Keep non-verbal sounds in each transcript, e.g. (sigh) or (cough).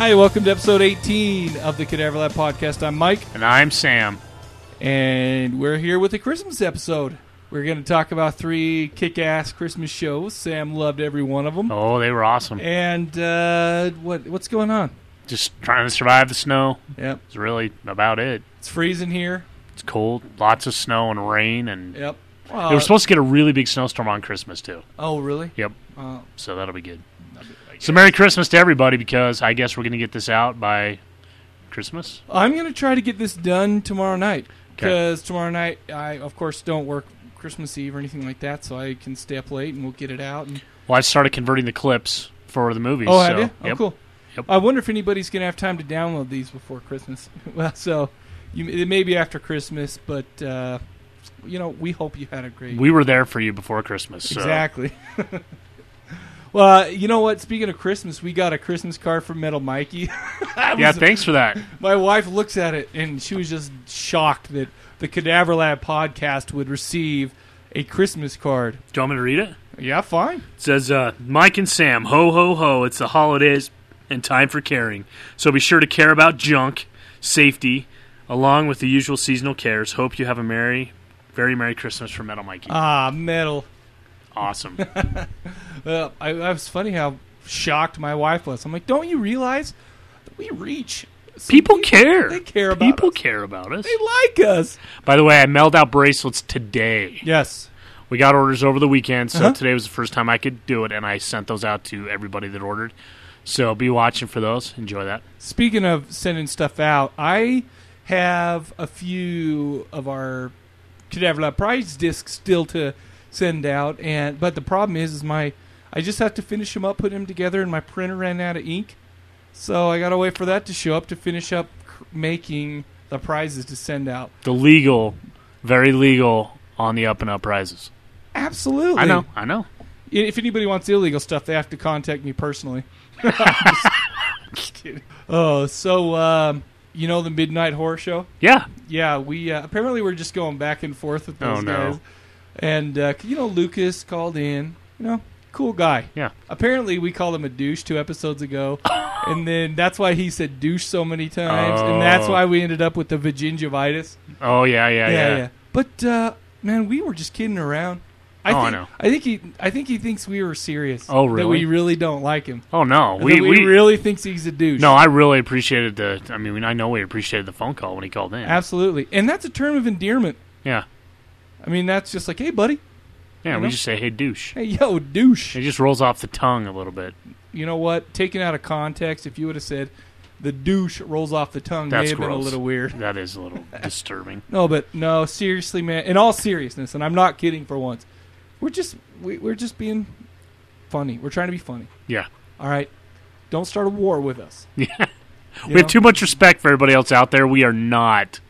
Hi, welcome to episode 18 of the Cadaver Lab podcast. I'm Mike, And I'm Sam. and we're here with a Christmas episode. We're going to talk about three kick-ass Christmas shows. Sam loved every one of them. Oh, they were awesome. And uh, what what's going on? Just trying to survive the snow. Yep, It's really about it. it's freezing here. It's cold, lots of snow and rain, and Yep. they Uh, were supposed to get a really big snowstorm on Christmas too. oh, really? Yep. Uh, So that'll be good. So Merry Christmas to everybody because I guess we're going to get this out by Christmas. I'm going to try to get this done tomorrow night because tomorrow night I, of course, don't work Christmas Eve or anything like that, so I can stay up late and we'll get it out. And Well, I started converting the clips for the movies. Oh, so, have you? Oh, yep. cool. Yep. I wonder if anybody's going to have time to download these before Christmas. (laughs) well, so you, it may be after Christmas, but uh, you know, we hope you had a great. We were there for you before Christmas. So. exactly. (laughs) well, uh, you know what? Speaking of Christmas, we got a Christmas card from Metal Mikey. (laughs) Yeah, was- thanks for that. My wife looks at it and she was just shocked that the Cadaver Lab podcast would receive a Christmas card. Do you want me to read it? Yeah, fine. It says, uh, Mike and Sam, ho, ho, ho, it's the holidays and time for caring. So be sure to care about junk, safety, along with the usual seasonal cares. Hope you have a merry, very Merry Christmas from Metal Mikey. Ah, metal. Awesome. (laughs) Well, I, I was funny how shocked my wife was. I'm like, don't you realize that we reach some People care. They care about People us. care about us. They like us. By the way, I mailed out bracelets today. Yes. We got orders over the weekend, so Uh-huh. today was the first time I could do it, and I sent those out to everybody that ordered. So be watching for those. Enjoy that. Speaking of sending stuff out, I have a few of our Cadaver Lab prize discs still to send out, and but the problem is, is my I just have to finish them up, put them together, and my printer ran out of ink, so I got to wait for that to show up to finish up cr- making the prizes to send out. The legal, very legal on the up and up prizes. Absolutely, I know. I know. If anybody wants illegal stuff, they have to contact me personally. Just- (laughs) just kidding. Oh, so um, you know the Midnight Horror Show? Yeah. Yeah, we uh, apparently we're just going back and forth with those Oh, no. guys. And uh, you know, Lucas called in. You know, cool guy. Yeah. Apparently, we called him a douche two episodes ago, and then that's why he said douche so many times, and that's Oh. why we ended up with the vagingivitis. Oh yeah, yeah, yeah. But uh, man, we were just kidding around. I Oh, I think, know. I think he. I think he thinks we were serious. Oh, That really? we really don't like him. Oh no, we, we really thinks he's a douche. no. I really appreciated the. I mean, I know we appreciated the phone call when he called in. absolutely, and that's a term of endearment. Yeah, I mean, that's just like, hey, buddy, yeah. We know? just say, "Hey, douche." hey, yo, douche. It just rolls off the tongue a little bit. You know what? Taken out of context, if you would have said the douche rolls off the tongue, may That's have been a little weird. That is a little (laughs) disturbing. No, but no, seriously, man. In all seriousness, and I'm not kidding for once. We're just we, we're just being funny. We're trying to be funny. Yeah, All right. Don't start a war with us. yeah. (laughs) you We have too much respect for everybody else out there. We are not.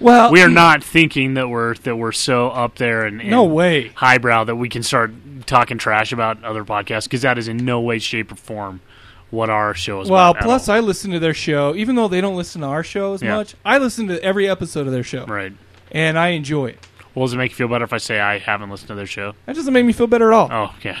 Well, We are not thinking that we're that we're so up there and, and No way. highbrow that we can start talking trash about other podcasts because that is in no way, shape, or form what our show is. Well, plus. I listen to their show, even though they don't listen to our show as Yeah. much. I listen to every episode of their show, right. and I enjoy it. Well, does it make you feel better if I say I haven't listened to their show? That doesn't make me feel better at all. Oh, yeah.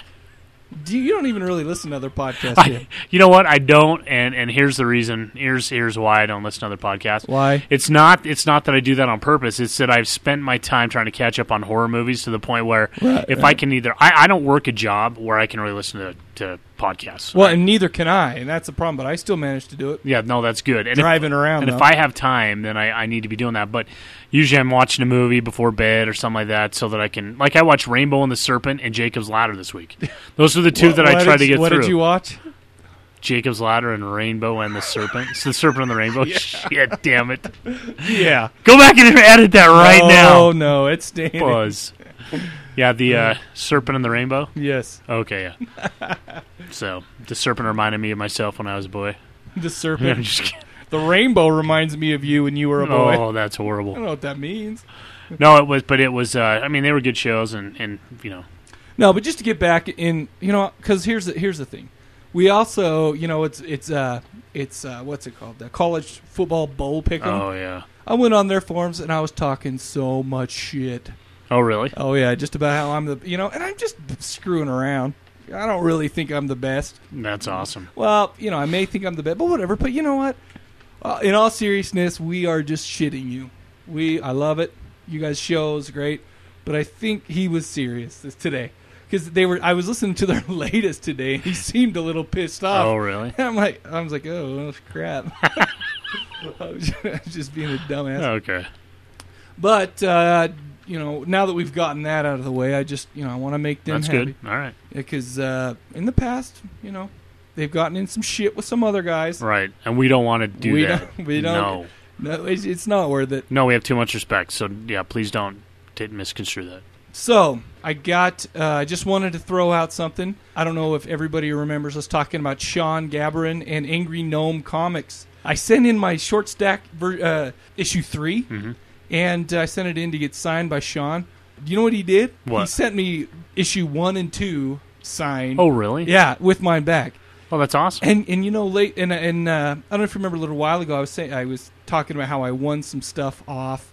Do you, you don't even really listen to other podcasts. you? I, you know what? I don't, and and here's the reason. Here's here's why I don't listen to other podcasts. Why? It's not it's not that I do that on purpose. It's that I've spent my time trying to catch up on horror movies to the point where Right, if I can either I, I don't work a job where I can really listen to, to podcasts. Well, and neither can I, and that's the problem. But I still manage to do it. yeah, no, that's good. And if, Driving around, and if. I have time, then I, I need to be doing that. But usually I'm watching a movie before bed or something like that, so that I can like I watched Rainbow and the Serpent and Jacob's Ladder this week. Those are the two What- that I try to get What through. What did you watch? Jacob's Ladder and Rainbow and the Serpent. It's the Serpent and the Rainbow. (laughs) Shit, damn it! Yeah. Go back and edit that right oh, now. Oh no, it's staying. Buzz. Yeah, the uh, Serpent and the Rainbow. Yes, Okay, yeah. (laughs) so the serpent reminded me of myself when I was a boy. the (laughs) I'm serpent. just kidding. the rainbow reminds me of you when you were a boy. Oh, that's horrible. I don't horrible. know what that means. No, it was, but it was. Uh, I mean, they were good shows, and and you know, No, but just to get back in, you know, because here's the, here's the thing. We also, you know, it's it's uh it's uh what's it called? The college football bowl pick'em. oh yeah. I went on their forums and I was talking so much shit. Oh really? Oh yeah, just about how I'm the, you know, and I'm just screwing around. I don't really think I'm the best. That's awesome. Well, you know, I may think I'm the best, but whatever. But you know what? Uh, in all seriousness, we are just shitting you. We, I love it. You guys' show is great, but I think he was serious this today because they were. I was listening to their (laughs) latest today, and he seemed a little pissed off. Oh, really? (laughs) I'm like, I was like, oh crap. (laughs) I was just being a dumbass. Okay. But uh, you know, now that we've gotten that out of the way, I just you know I want to make them That's happy good. All right. because uh, in the past, you know, they've gotten in some shit with some other guys. Right. And we don't want to do We that. don't- (laughs) we don't- No. No, it's, it's not worth it. No, we have too much respect. So, yeah, please don't t- misconstrue that. So I got. Uh, I just wanted to throw out something. I don't know if everybody remembers us talking about Sean Gabarin and Angry Gnome Comics. I sent in my short stack ver- uh, issue 3 Mhm. And uh, I sent it in to get signed by Sean. Do you know what he did? What? He sent me issue one and two signed. Oh, really? yeah, with mine back. Oh, that's awesome. And and you know late and and uh, I don't know if you remember a little while ago I was saying I was talking about how I won some stuff off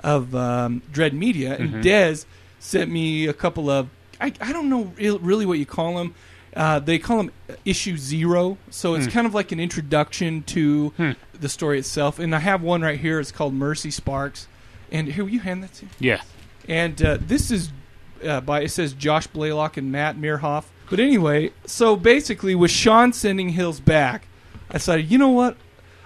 of um, Dread Media and Mhm. Dez sent me a couple of I, I don't know really what you call them. Uh, they call them issue zero, so it's Hmm. kind of like an introduction to Hmm. the story itself. And I have one right here. It's called Mercy Sparks. And here, will you hand that to? Yeah. And uh, this is uh, by it says Josh Blaylock and Matt Merhoff. But anyway, so basically, with Sean sending Hills back, I decided, you know what?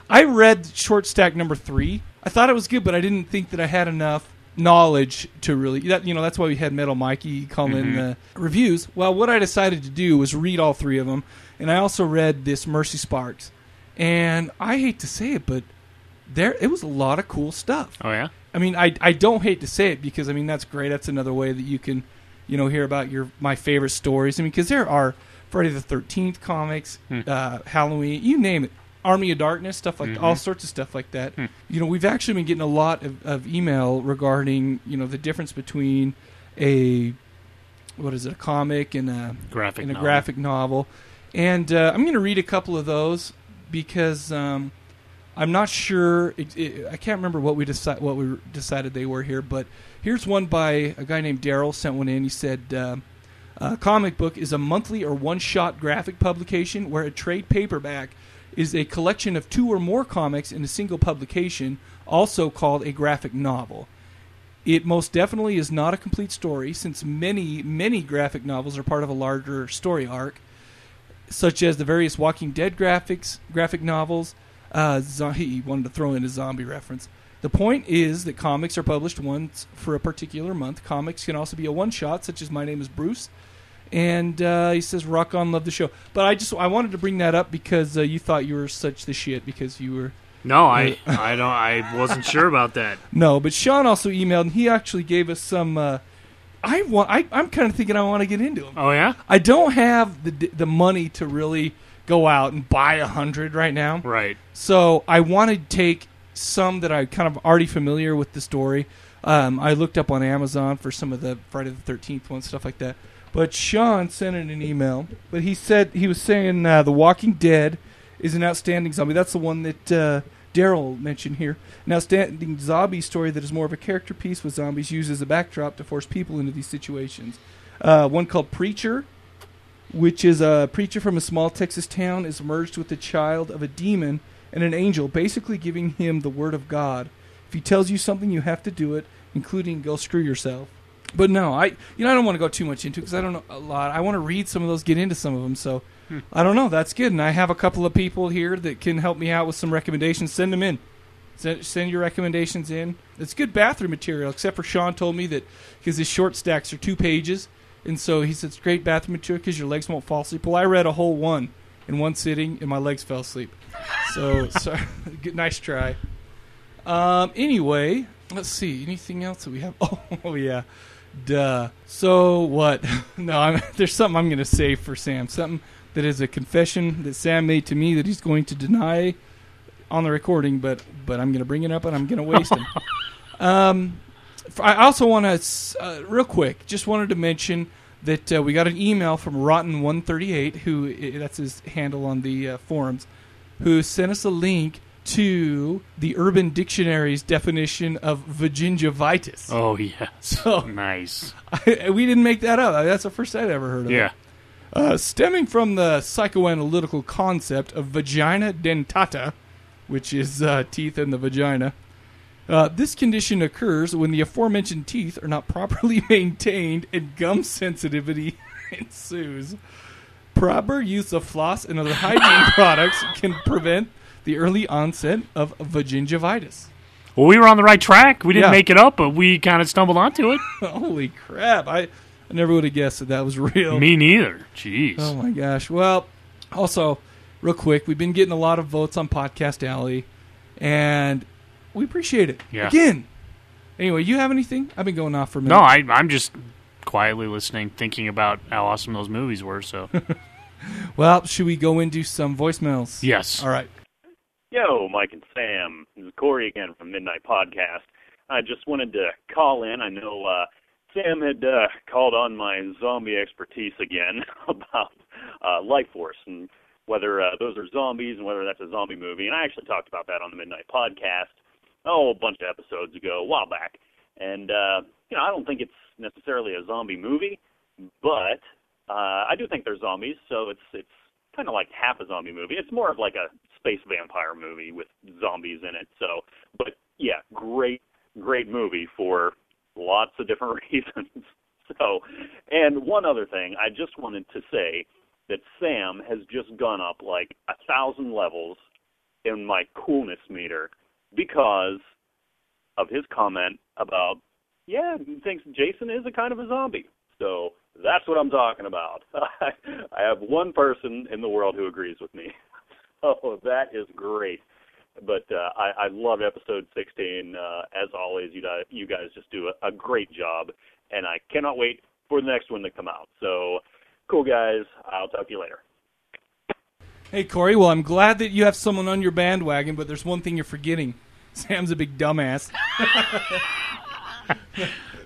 I read short stack number three. I thought it was good, but I didn't think that I had enough knowledge to really. That you know, that's why we had Metal Mikey come in Mhm. the reviews. Well, what I decided to do was read all three of them, and I also read this Mercy Sparks. And I hate to say it, but there it was a lot of cool stuff. Oh, yeah? I mean, I I don't hate to say it because I mean that's great. That's another way that you can, you know, hear about your my favorite stories. I mean, because there are Friday the Thirteenth comics, Hmm. uh, Halloween, you name it, Army of Darkness, stuff like Mhm. all sorts of stuff like that. Hmm. You know, we've actually been getting a lot of, of email regarding you know the difference between a what is it, a comic and a Graphic in a novel. graphic novel. And uh, I'm going to read a couple of those because um, I'm not sure. It, it, I can't remember what we decide what we decided they were here. But here's one by a guy named Daryl. Sent one in. He said. Um, a comic book is a monthly or one shot graphic publication where a trade paperback is a collection of two or more comics in a single publication, also called a graphic novel. It most definitely is not a complete story, since many, many graphic novels are part of a larger story arc, such as the various Walking Dead graphics, graphic novels. Uh, (laughs) he wanted to throw in a zombie reference. The point is that comics are published once for a particular month. Comics can also be a one shot, such as My Name is Bruce. And uh, he says, "Rock on, love the show." But I just I wanted to bring that up because uh, you thought you were such the shit because you were No, I, I don't. I wasn't sure about that. (laughs) no, but Sean also emailed and he actually gave us some. Uh, I want. I, I'm kind of thinking I want to get into them. Oh yeah, I don't have the the money to really go out and buy a hundred right now, right. so I want to take some that I kind of already familiar with the story. Um, I looked up on Amazon for some of the Friday the Thirteenth ones, stuff like that. But Sean sent in an email. But he said he was saying uh, The Walking Dead is an outstanding zombie. That's the one that uh, Daryl mentioned here. An outstanding zombie story that is more of a character piece with zombies used as a backdrop to force people into these situations. Uh, one called Preacher, which is a preacher from a small Texas town is merged with the child of a demon and an angel, basically giving him the word of God. If he tells you something, you have to do it, including go screw yourself. But no, I you know I don't want to go too much into because I don't know a lot. I want to read some of those, get into some of them. So Hmm. I don't know. That's good, and I have a couple of people here that can help me out with some recommendations. Send them in. Send, send your recommendations in. It's good bathroom material, except for Sean told me that because his short stacks are two pages, and so he said it's great bathroom material because your legs won't fall asleep. Well, I read a whole one in one sitting, and my legs fell asleep. So, (laughs) so good, (laughs) nice try. Um, anyway, let's see. Anything else that we have? Oh, (laughs) oh yeah. Duh. So what? no, I'm, there's something I'm going to say for Sam. Something that is a confession that Sam made to me that he's going to deny on the recording, but but I'm going to bring it up and I'm going to waste him. Um, I also want to uh, real quick. Just wanted to mention that uh, we got an email from Rotten138, who that's his handle on the uh, forums, who sent us a link to the Urban Dictionary's definition of vagingivitis. Oh yeah, So nice. I, (laughs) we didn't make that up. That's the first I'd ever heard of it. Yeah, Uh, stemming from the psychoanalytical concept of vagina dentata, which is uh, teeth in the vagina, uh, this condition occurs when the aforementioned teeth are not (laughs) properly maintained and gum sensitivity (laughs) ensues. Proper use of floss and other hygiene (laughs) products can prevent the early onset of vagingivitis. Well, we were on the right track. We didn't Yeah. make it up, but we kind of stumbled onto it. Holy crap! I, I never would have guessed that that was real. Me neither. Jeez. Oh my gosh. Well, also, real quick, we've been getting a lot of votes on Podcast Alley, and we appreciate it. Yeah. Again. Anyway, you have anything? I've been going off for a minute. No, I, I'm just quietly listening, thinking about how awesome those movies were. So, (laughs) Well, should we go into some voicemails? yes. All right. Yo, Mike and Sam. This is Corey again from Midnight Podcast. I just wanted to call in. I know uh, Sam had uh, called on my zombie expertise again (laughs) about uh, Life Force and whether uh, those are zombies and whether that's a zombie movie. And I actually talked about that on the Midnight Podcast oh a bunch of episodes ago, a while back. And uh, you know, I don't think it's necessarily a zombie movie, but uh, I do think they're zombies. So it's it's kind of like half a zombie movie. It's more of like a space vampire movie with zombies in it. So, but yeah, great, great movie for lots of different (laughs) reasons. So, and one other thing, I just wanted to say that Sam has just gone up like a thousand levels in my coolness meter because of his comment about, yeah, he thinks Jason is a kind of a zombie. So that's what I'm talking about. (laughs) I have one person in the world who agrees with me. (laughs) Oh, that is great. But uh, I, I love episode 16. Uh, as always, you guys, you guys just do a, a great job, and I cannot wait for the next one to come out. So, cool guys. I'll talk to you later. Hey, Corey. Well, I'm glad that you have someone on your bandwagon, but there's one thing you're forgetting. (laughs) Sam's a big dumbass. (laughs)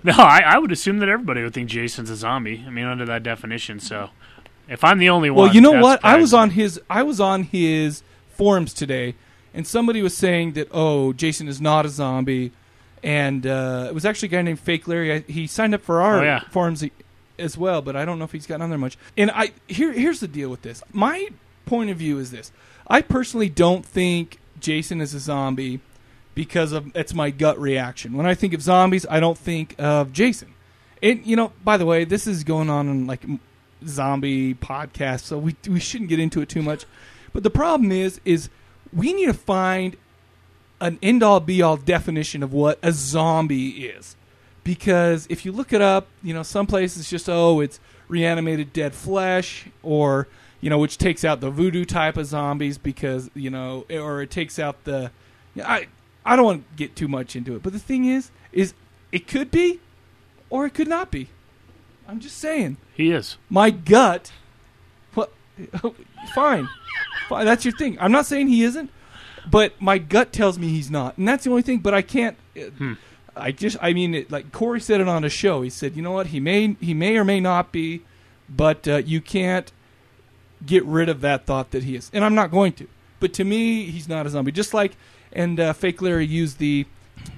No, I, I would assume that everybody would think Jason's a zombie. I mean, under that definition. So, if I'm the only one, Well, you know what? I was on his I was on his forums today, and somebody was saying that oh, Jason is not a zombie, and uh, it was actually a guy named Fake Larry. I, he signed up for our Oh, yeah. forums as well, but I don't know if he's gotten on there much. And I here here's the deal with this. My point of view is this: I personally don't think Jason is a zombie because of it's my gut reaction. When I think of zombies, I don't think of Jason. And you know, by the way, this is going on in like zombie podcast, so we we shouldn't get into it too much. But the problem is, is we need to find an end all be all definition of what a zombie is, because if you look it up, you know, some places just oh, it's reanimated dead flesh, or you know, which takes out the voodoo type of zombies because you know, or it takes out the I I don't want to get too much into it, but the thing is, is it could be, or it could not be. I'm just saying. He is. My gut. What? (laughs) Fine, fine. That's your thing. I'm not saying he isn't, but my gut tells me he's not, and that's the only thing. But I can't. I just. I mean, it, like Corey said it on a show. He said, you know what? He may. He may or may not be, but uh, you can't get rid of that thought that he is, and I'm not going to. But to me, he's not a zombie. Just like, and uh, fake Larry used the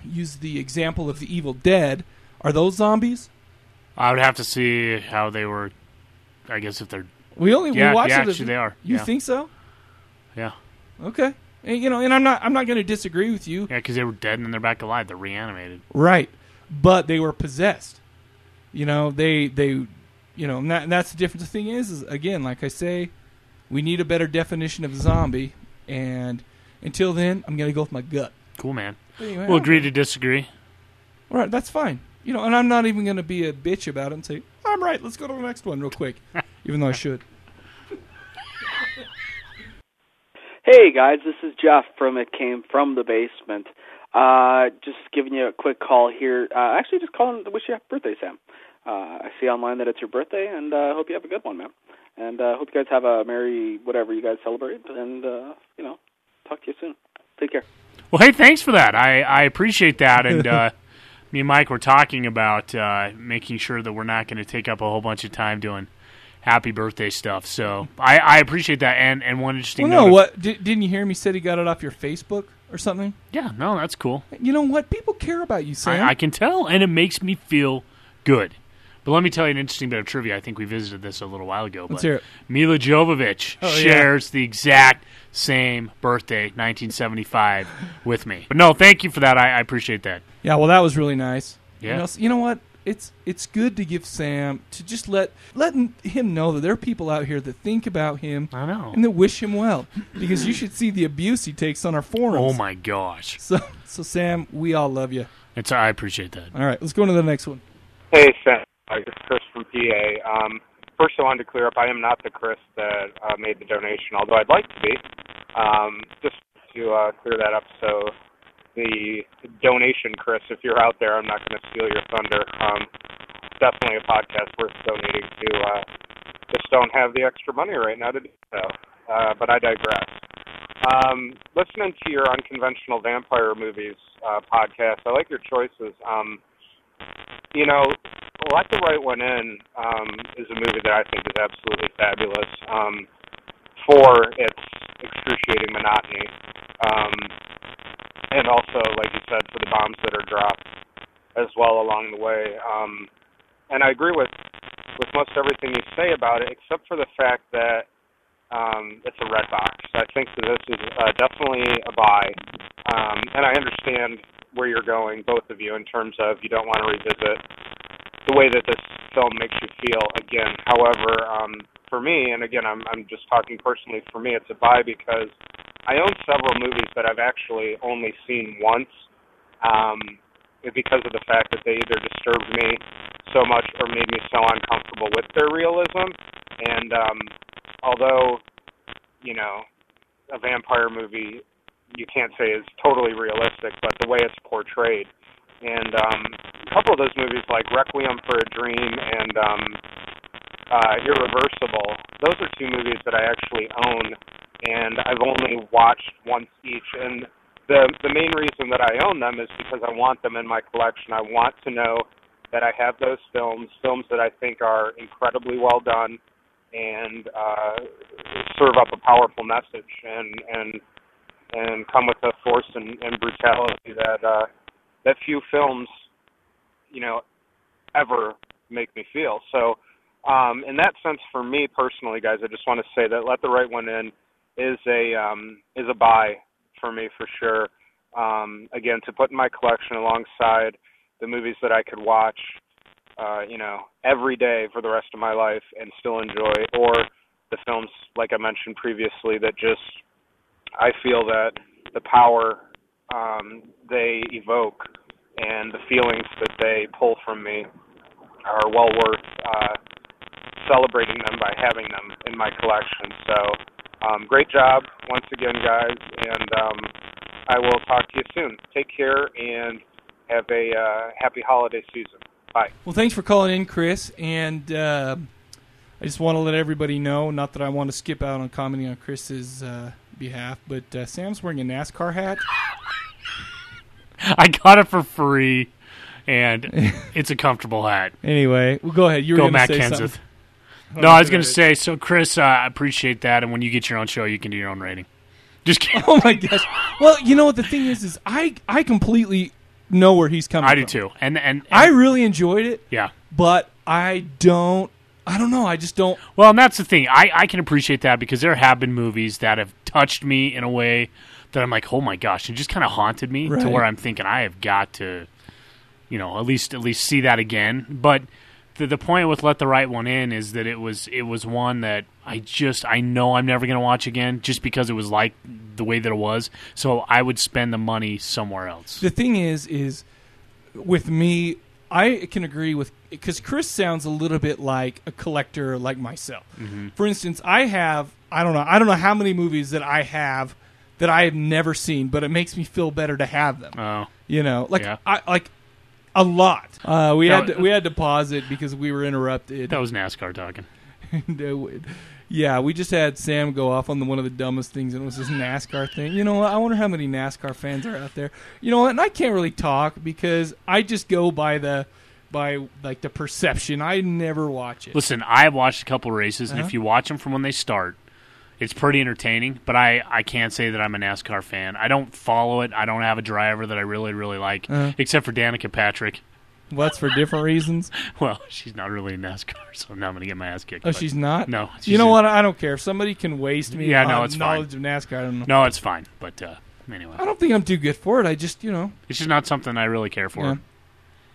used the example of the Evil Dead. Are those zombies? I would have to see how they were. I guess if they're We only Yeah, we watched yeah, it. actually they are. You Yeah. think so? yeah Okay. And, you know, and I'm not I'm not going to disagree with you. yeah because they were dead and then they're back alive. They're reanimated. Right. But they were possessed. You know, they they you know, and, that, and that's the difference. The thing is, is again, like I say, we need a better definition of zombie. And until then, I'm going to go with my gut. Cool man. Anyway, We'll agree to disagree. All right, that's fine. You know, and I'm not even going to be a bitch about it and say I'm right. Let's go to the next one real quick, (laughs) even though I should. Hey guys, this is Jeff from It Came From the Basement. Uh, just giving you a quick call here. Uh, actually, just calling to wish you a happy birthday, Sam. Uh, I see online that it's your birthday, and uh, hope you have a good one, man. And uh, hope you guys have a merry whatever you guys celebrate. And uh, you know, talk to you soon. Take care. Well, hey, thanks for that. I, I appreciate that. And (laughs) uh, me and Mike were talking about uh, making sure that we're not going to take up a whole bunch of time doing happy birthday stuff. So I, I appreciate that. And, and one interesting Well, no, note- what did, didn't you hear me said he got it off your Facebook or something? Yeah, no, that's cool. You know what? People care about you, Sam. I, I can tell, and it makes me feel good But let me tell you an interesting bit of trivia. I think we visited this a little while ago. Let's but hear it. Milla Jovovich Oh, yeah. shares the exact same birthday, 1975, with me. But no, thank you for that. I, I appreciate that. Yeah, well, that was really nice. Yeah. You know, you know what? It's it's good to give Sam to just let let him know that there are people out here that think about him I know. and that wish him well. Because you should see the abuse he takes on our forums. Oh my gosh, So so Sam, we all love you. it's I appreciate that. All right, let's go on to the next one. Hey, Sam. Uh, It's Chris from PA. Um, first, I wanted to clear up I am not the Chris that uh, made the donation, although I'd like to be. Um, just to uh, clear that up, so the donation, Chris, if you're out there, I'm not going to steal your thunder. Um, definitely a podcast worth donating to. Uh, just don't have the extra money right now to do so. Uh, but I digress. Um, listening to your unconventional vampire movies uh, podcast, I like your choices. Um, you know, Let the Right One In um, is a movie that I think is absolutely fabulous um, for its excruciating monotony, um, and also, like you said, for the bombs that are dropped as well along the way. Um, and I agree with with most everything you say about it, except for the fact that um, it's a red box. I think that this is uh, definitely a buy, um, and I understand where you're going, both of you, in terms of you don't want to revisit the way that this film makes you feel again. However, um, for me, and again, I'm I'm just talking personally. For me, it's a buy because I own several movies that I've actually only seen once, um, because of the fact that they either disturbed me so much or made me so uncomfortable with their realism. And um, although, you know, a vampire movie you can't say is totally realistic, but the way it's portrayed. And um, couple of those movies, like Requiem for a Dream and um, uh, Irreversible, those are two movies that I actually own, and I've only watched once each. And the the main reason that I own them is because I want them in my collection. I want to know that I have those films, films that I think are incredibly well done and uh, serve up a powerful message and and and come with a force and, and brutality that uh, that few films, you know, ever make me feel. So, um, in that sense, for me personally, guys, I just want to say that "Let the Right One In" is a um, is a buy for me for sure. Um, again, to put in my collection alongside the movies that I could watch, uh, you know, every day for the rest of my life and still enjoy, or the films, like I mentioned previously, that just I feel that the power um, they evoke and the feelings that they pull from me are well worth uh, celebrating them by having them in my collection. So, um, great job once again, guys, and um, I will talk to you soon. Take care and have a uh, happy holiday season. Bye. Well, thanks for calling in, Chris. And uh, I just want to let everybody know, not that I want to skip out on commenting on Chris's uh, behalf, but uh, Sam's wearing a NASCAR hat. (laughs) I got it for free, and (laughs) it's a comfortable hat. Anyway, well, go ahead. You were Go gonna Matt say Kenseth. something. No, I was going to say, so Chris, uh, I appreciate that, and when you get your own show, you can do your own rating. (laughs) Just kidding. Oh my gosh. Well, you know what the thing is is I I completely know where he's coming from. I do from. too, and, and and I really enjoyed it, yeah. but I don't I don't know, I just don't Well, and that's the thing. I, I can appreciate that because there have been movies that have touched me in a way that I'm like, oh my gosh, it just kind of haunted me to where I'm thinking I have got to, you know, at least at least see that again. But the the point with Let the Right One In is that it was it was one that I just I know I'm never going to watch again just because it was like the way that it was. So I would spend the money somewhere else. the thing is is with me I can agree with because Chris sounds a little bit like a collector like myself. Mm-hmm. For instance, I have I don't know I don't know how many movies that I have that I have never seen, but it makes me feel better to have them. Oh, You know, like Yeah. I like a lot. Uh, we No, had to, we had to pause it because we were interrupted. that was NASCAR talking. (laughs) And, uh, yeah, we just had Sam go off on the, one of the dumbest things, and it was this NASCAR thing. You know what? I wonder how many NASCAR fans are out there. You know what? And I can't really talk because I just go by the by like the perception. I never watch it. Listen, I've watched a couple races, and Uh-huh. if you watch them from when they start, it's pretty entertaining. But I, I can't say that I'm a NASCAR fan. I don't follow it. I don't have a driver that I really, really like, Uh-huh. except for Danica Patrick. What's for different reasons? (laughs) Well, she's not really in NASCAR, so now I'm gonna get my ass kicked. Oh, she's not. no. You know in- what? I don't care. If somebody can waste me Yeah, no, on it's fine. knowledge of NASCAR, I don't know. No, it's fine. But uh, anyway, I don't think I'm too good for it. I just, you know. it's just not something I really care for. Yeah.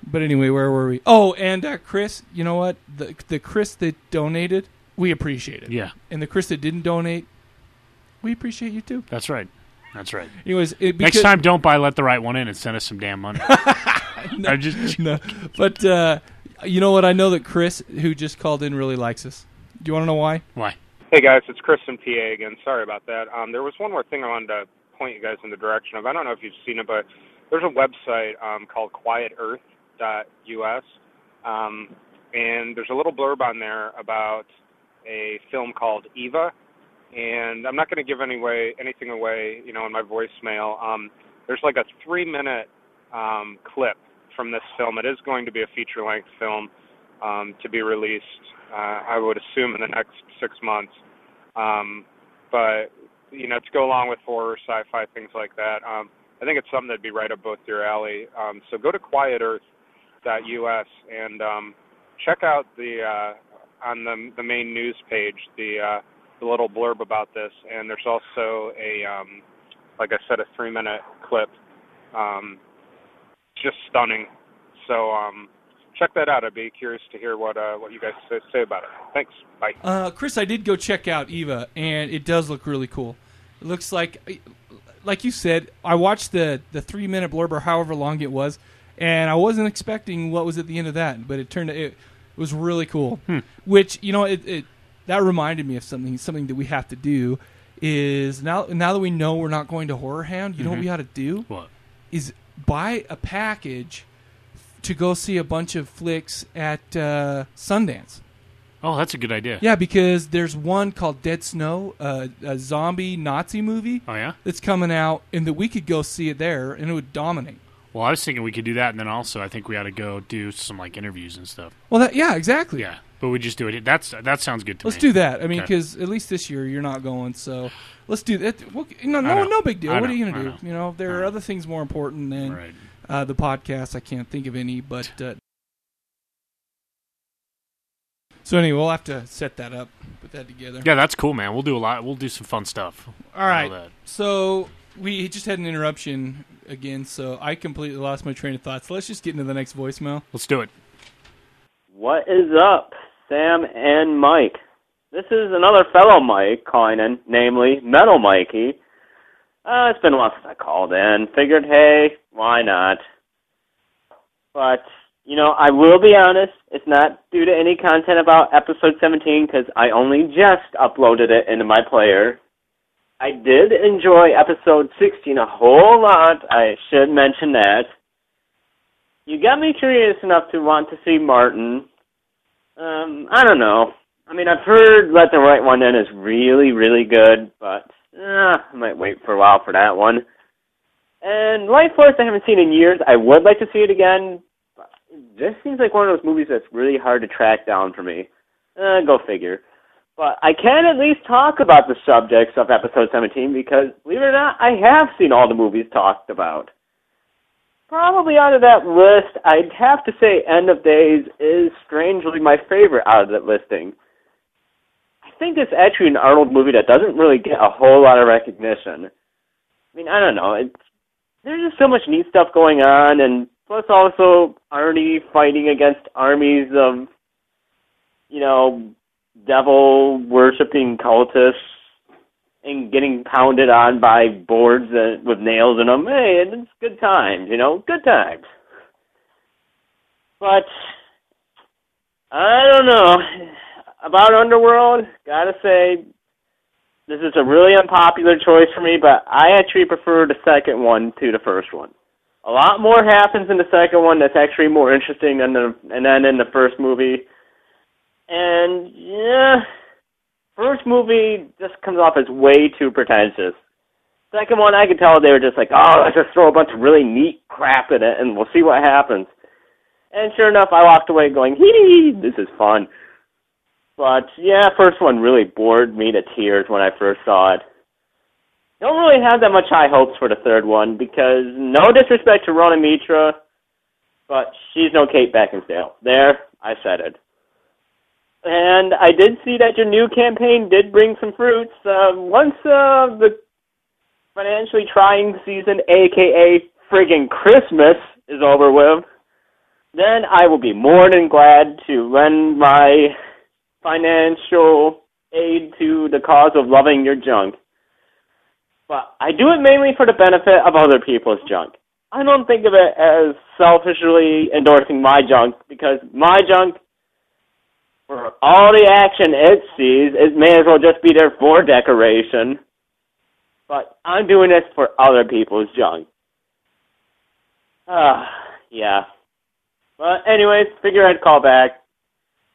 But anyway, where were we? Oh, and uh, Chris, you know what? The the Chris that donated, we appreciate it. Yeah, And the Chris that didn't donate, we appreciate you too. that's right. That's right. Anyways, it, Next time, don't buy let the right one in and send us some damn money. (laughs) I just (laughs) no, but uh, you know what? I know that Chris, who just called in, really likes us. Do you want to know why? why? Hey guys, it's Chris from PA again. Sorry about that. Um, there was one more thing I wanted to point you guys in the direction of. I don't know if you've seen it, but there's a website um, called QuietEarth.us, um, and there's a little blurb on there about a film called Eva. And I'm not going to give any way, anything away, you know, in my voicemail. Um, there's like a three-minute um, clip from this film. It is going to be a feature-length film um, to be released, uh, I would assume, in the next six months. Um, but you know, to go along with horror, sci-fi, things like that, um, I think it's something that'd be right up both your alley. Um, so go to QuietEarth.us and um, check out the uh, on the the main news page the uh, the little blurb about this, and there's also a um, like I said, a three-minute clip. Um, just stunning. So um, check that out. I'd be curious to hear what uh, what you guys say, say about it. Thanks. Bye. Uh, Chris, I did go check out Eva, and it does look really cool. It looks like, like you said, I watched the the three minute blurb or however long it was, and I wasn't expecting what was at the end of that, but it turned it, it was really cool. Which you know, it, it that reminded me of something something that we have to do is now now that we know we're not going to Horror Hound, you know what we ought to do What? is buy a package to go see a bunch of flicks at uh, Sundance. Oh, that's a good idea. Yeah, because there's one called Dead Snow, uh, a zombie Nazi movie Oh yeah. that's coming out, and that we could go see it there, and it would dominate. Well, I was thinking we could do that, and then also I think we ought to go do some like interviews and stuff. Well, that yeah, exactly. Yeah, but we just do it. That's that sounds good to me. Let's me. do that. I mean, Okay. because at least this year you're not going, so let's do that. Well, you know, I no, know. no big deal. I What are know. you I gonna do? know. You know, there I are know. other things more important than Right. uh, the podcast. I can't think of any, but uh, so anyway, we'll have to set that up, put that together. Yeah, that's cool, man. We'll do a lot. We'll do some fun stuff. All right. All that. So we just had an interruption again, so I completely lost my train of thought. So let's just get into the next voicemail. Let's do it. What is up, Sam and Mike? This is another fellow Mike calling in, namely Metal Mikey. Uh, it's been a while since I called in. Figured, hey, why not? But, you know, I will be honest, it's not due to any content about episode 17 because I only just uploaded it into my player. I did enjoy episode 16 a whole lot. I should mention that. You got me curious enough to want to see Martin. Um, I don't know. I mean, I've heard Let the Right One In is really, really good, but uh, I might wait for a while for that one. And Life Force I haven't seen in years. I would like to see it again. But this seems like one of those movies that's really hard to track down for me. Uh, go figure. But I can at least talk about the subjects of episode 17 because, believe it or not, I have seen all the movies talked about. Probably out of that list, I'd have to say End of Days is strangely my favorite out of that listing. I think it's actually an Arnold movie that doesn't really get a whole lot of recognition. I mean, I don't know. It's there's just so much neat stuff going on, and plus also Arnie fighting against armies of, you know, devil worshipping cultists and getting pounded on by boards uh, with nails in them. Hey, it's good times, you know, good times. But I don't know about Underworld. Gotta say, this is a really unpopular choice for me, but I actually prefer the second one to the first one. A lot more happens in the second one that's actually more interesting than the and then in the first movie. And yeah, first movie just comes off as way too pretentious. Second one, I could tell they were just like, oh, let's just throw a bunch of really neat crap in it, and we'll see what happens. And sure enough, I walked away going, hee, this is fun. But yeah, first one really bored me to tears when I first saw it. Don't really have that much high hopes for the third one because no disrespect to Rona Mitra, but she's no Kate Beckinsale. There, I said it. And I did see that your new campaign did bring some fruits. Uh, once uh, the financially trying season, aka friggin' Christmas, is over with, then I will be more than glad to lend my financial aid to the cause of loving your junk. But I do it mainly for the benefit of other people's junk. I don't think of it as selfishly endorsing my junk because my junk, for all the action it sees, it may as well just be there for decoration. But I'm doing this for other people's junk. Ah, yeah. But anyways, figure I'd call back.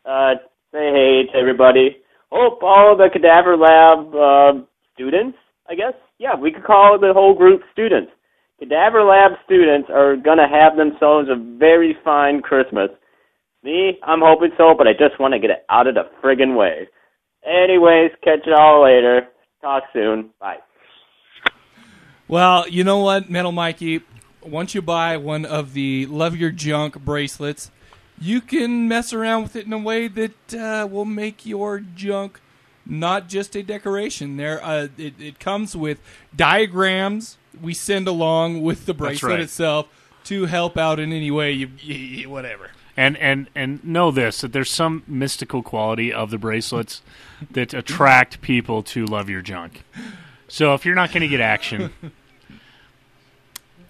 Uh, say hey to everybody. Hope all the Cadaver Lab uh, students, I guess. Yeah, we could call the whole group students. Cadaver Lab students are gonna have themselves a very fine Christmas. Me, I'm hoping so, but I just want to get it out of the friggin' way. Anyways, catch y'all later. Talk soon. Bye. Well, you know what, Metal Mikey? Once you buy one of the Love Your Junk bracelets, you can mess around with it in a way that uh, will make your junk not just a decoration. There, uh, it, it comes with diagrams we send along with the bracelet right. itself to help out in any way. You, you whatever. And and and know this that there's some mystical quality of the bracelets that attract people to love your junk. So if you're not going to get action,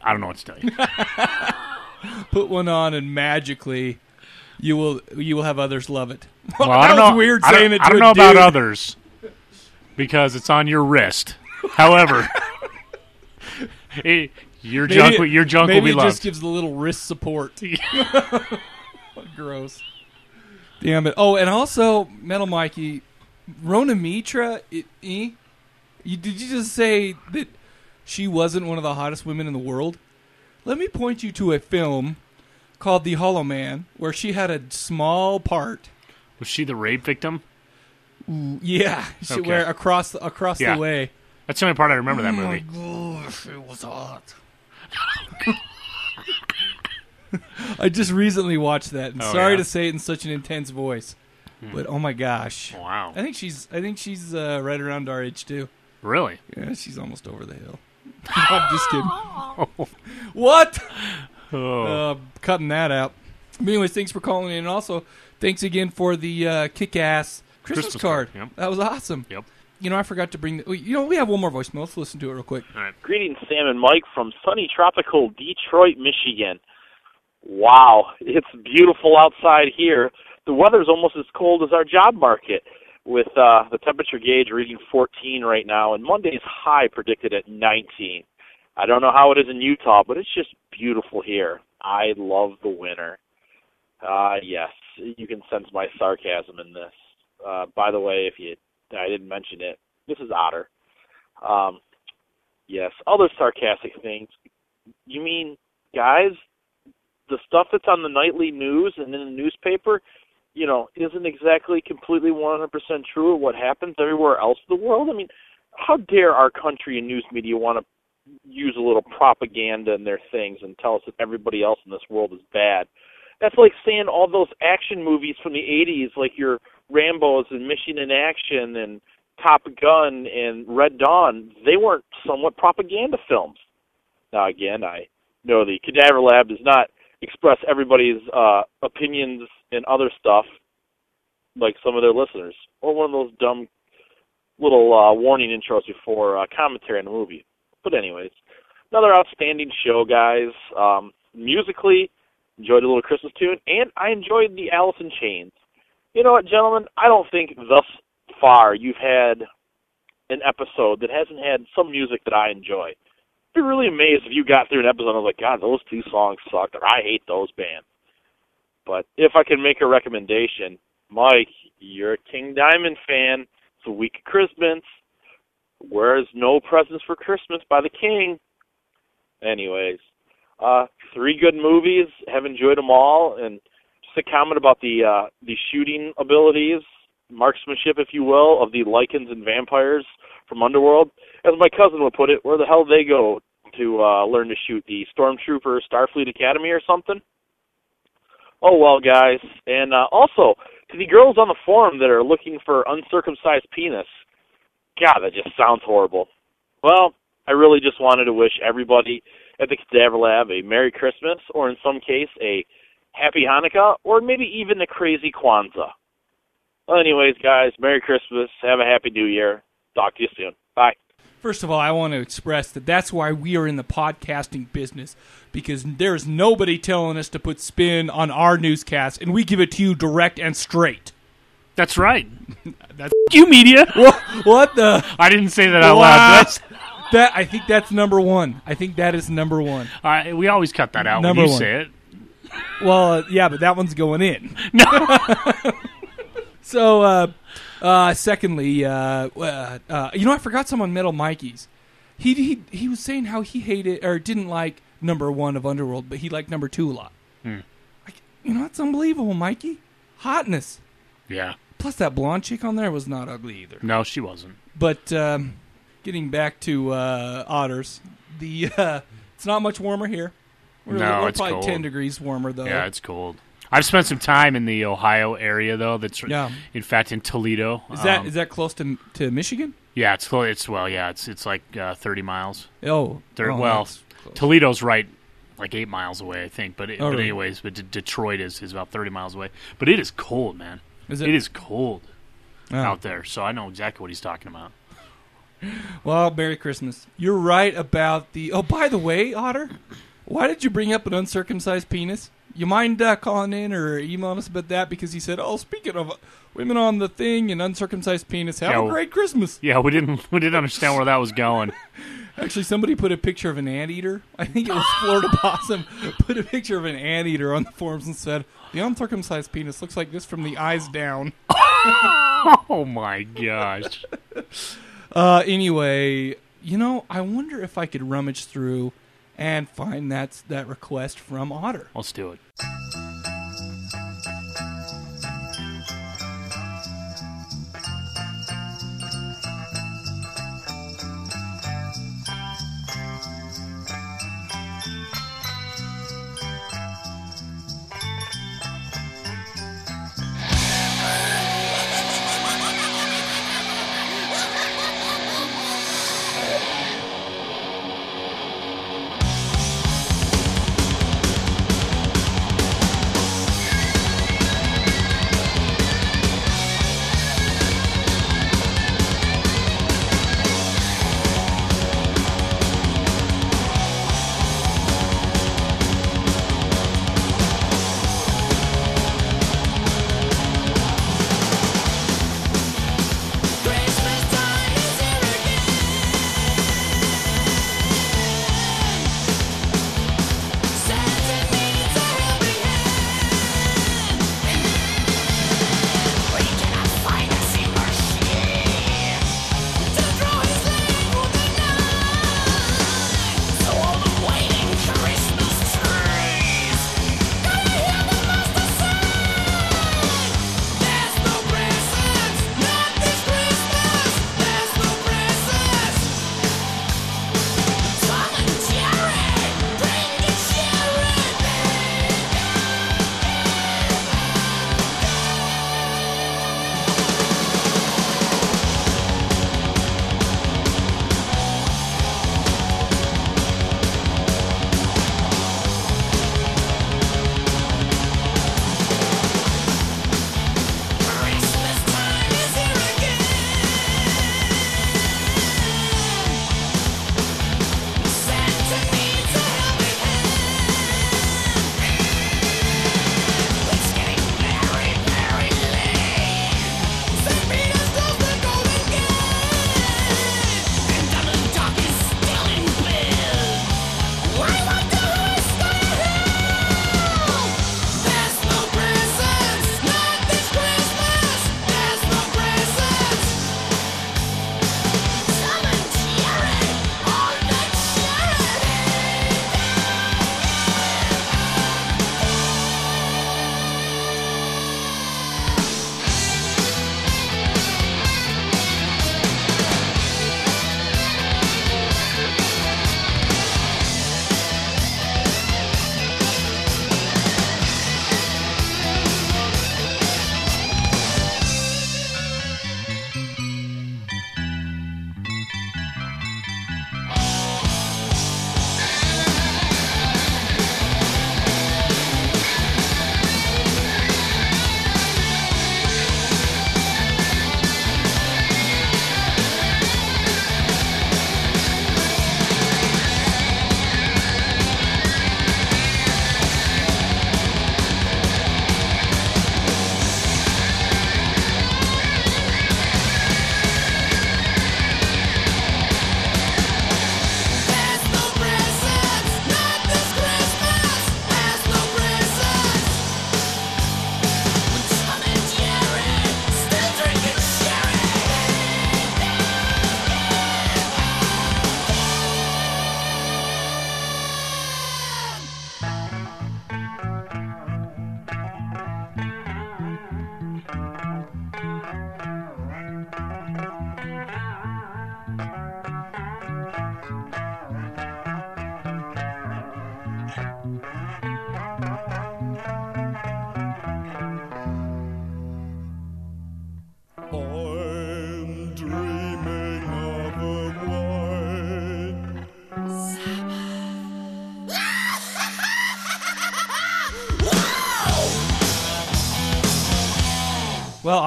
I don't know what to tell you. (laughs) Put one on and magically. You will you will have others love it. Well, I (laughs) don't know. weird I saying it. To I don't a know about dude. others because it's on your wrist. However, (laughs) it- your Maybe junk it- will- your junk will be it loved. just gives the little wrist support. (laughs) Gross. Damn it. Oh, and also, Metal Mikey, Rona Mitra, it, eh? you, did you just say that she wasn't one of the hottest women in the world? Let me point you to a film called The Hollow Man, where she had a small part. Was she the rape victim? Yeah, (laughs) she, Okay. where across the, across Yeah. the way. That's the only part I remember that Oh my movie. gosh, it was hot. (laughs) (laughs) I just recently watched that. And Oh, sorry yeah? to say it in such an intense voice, but oh my gosh, Wow, I think she's I think she's uh, right around our age too. really? Yeah, she's almost over the hill. (laughs) I'm just kidding. (laughs) what? Oh, Uh, cutting that out. But anyways, thanks for calling in. And also, thanks again for the uh, kick-ass Christmas, Christmas card. card, yep. That was awesome. Yep. You know, I forgot to bring. The, you know, we have one more voicemail. Let's listen to it real quick. all right. Greetings, Sam and Mike from sunny tropical Detroit, Michigan. Wow, (laughs) it's beautiful outside here. The weather's almost as cold as our job market, with uh, the temperature gauge reading 14 right now, and Monday's high predicted at 19. I don't know how it is in Utah, but it's just beautiful here. I love the winter. Uh, yes, you can sense my sarcasm in this. Uh, by the way, if you I didn't mention it, this is Otter. Um, yes, other sarcastic things. You mean, guys, the stuff that's on the nightly news and in the newspaper, you know, isn't exactly completely 100% true of what happens everywhere else in the world? I mean, how dare our country and news media want to use a little propaganda in their things and tell us that everybody else in this world is bad? That's like saying all those action movies from the 80s, like your Rambo's and Missing in Action and Top Gun and Red Dawn, they weren't somewhat propaganda films. Now, again, I know the Cadaver Lab does not express everybody's uh, opinions and other stuff like some of their listeners, or one of those dumb little uh, warning intros before uh, commentary on the movie. But anyways, another outstanding show, guys. Um, musically, enjoyed a little Christmas tune, and I enjoyed the Alice in Chains. You know what, gentlemen? I don't think thus far you've had an episode that hasn't had some music that I enjoy. Be really amazed if you got through an episode and was like, God, those two songs sucked, or I hate those bands. But if I can make a recommendation, Mike, you're a King Diamond fan. It's a week of Christmas. Where's No Presents for Christmas by the King? Anyways, uh, three good movies. Have enjoyed them all, and just a comment about the uh, the shooting abilities, marksmanship, if you will, of the lycans and vampires from Underworld. As my cousin would put it, where the hell they go to uh, learn to shoot the Stormtrooper Starfleet Academy or something? Oh well, guys, and uh, also to the girls on the forum that are looking for uncircumcised penis. God, that just sounds horrible. Well, I really just wanted to wish everybody at the Cadaver Lab a Merry Christmas, or in some case, a Happy Hanukkah, or maybe even a crazy Kwanzaa. Well, anyways, guys, Merry Christmas. Have a Happy New Year. Talk to you soon. Bye. First of all, I want to express that that's why we are in the podcasting business because there's nobody telling us to put spin on our newscast, and we give it to you direct and straight. That's right. (laughs) That's you, media. (laughs) what, what the? I didn't say that out loud. That's, (laughs) That I think that's number one. I think that is number one. uh, we always cut that out Number when you one. say it. Well, uh, yeah, but that one's going in. No. so, uh, uh, secondly, uh, uh, uh, you know, I forgot some on Metal Mikey's. He, he he was saying how he hated or didn't like number one of Underworld, but he liked number two a lot. Hmm. Like, you know, that's unbelievable, Mikey. Hotness. Yeah. Plus, that blonde chick on there was not ugly either. No, she wasn't. But um, getting back to uh, otters, the uh, (laughs) it's not much warmer here. We're, No, we're it's probably cold. ten degrees warmer though. Yeah, it's cold. I've spent some time in the Ohio area though. That's Yeah. in fact in Toledo. Is that Um, is that close to to Michigan? yeah, it's close. It's well, yeah, it's it's like uh, thirty miles. Oh, Thir- oh, well. Toledo's right, like eight miles away, I think. But it, Oh, but really? anyways, but D- Detroit is is about thirty miles away. But it is cold, man. Is it? it is cold Oh. out there. So I know exactly what he's talking about. (laughs) Well, Merry Christmas. You're right about the. Oh, by the way, Otter, why did you bring up an uncircumcised penis? You mind uh, calling in or emailing us about that? Because he said, "Oh, speaking of women on the thing and uncircumcised penis, have Yeah, a well- great Christmas." Yeah, we didn't we didn't understand where that was going. (laughs) Actually, somebody put a picture of an anteater. I think it was Florida (laughs) Possum. Put a picture of an anteater on the forums and said, "The uncircumcised penis looks like this from the eyes down." (laughs) oh my gosh. Uh, anyway, you know, I wonder if I could rummage through and find that that request from Otter. Let's do it.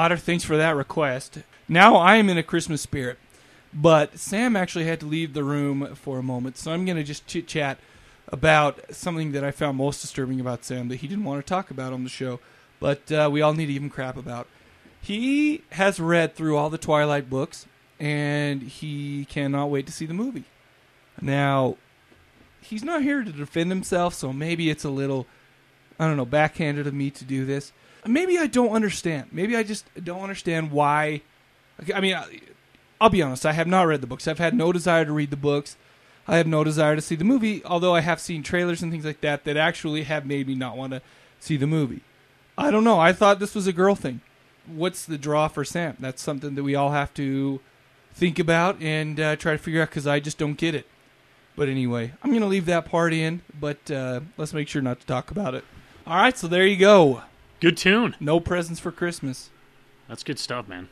Otter, thanks for that request. Now I am in a Christmas spirit, but Sam actually had to leave the room for a moment, so I'm going to just chit chat about something that I found most disturbing about Sam that he didn't want to talk about on the show, but uh, we all need to give him crap about. He has read through all the Twilight books, and he cannot wait to see the movie. Now, he's not here to defend himself, so maybe it's a little, I don't know, backhanded of me to do this. Maybe I don't understand. Maybe I just don't understand why. I mean, I'll be honest. I have not read the books. I've had no desire to read the books. I have no desire to see the movie, although I have seen trailers and things like that that actually have made me not want to see the movie. I don't know. I thought this was a girl thing. What's the draw for Sam? That's something that we all have to think about and uh, try to figure out because I just don't get it. But anyway, I'm going to leave that part in, but uh, let's make sure not to talk about it. All right, so there you go. Good tune. No presents for Christmas. That's good stuff, man.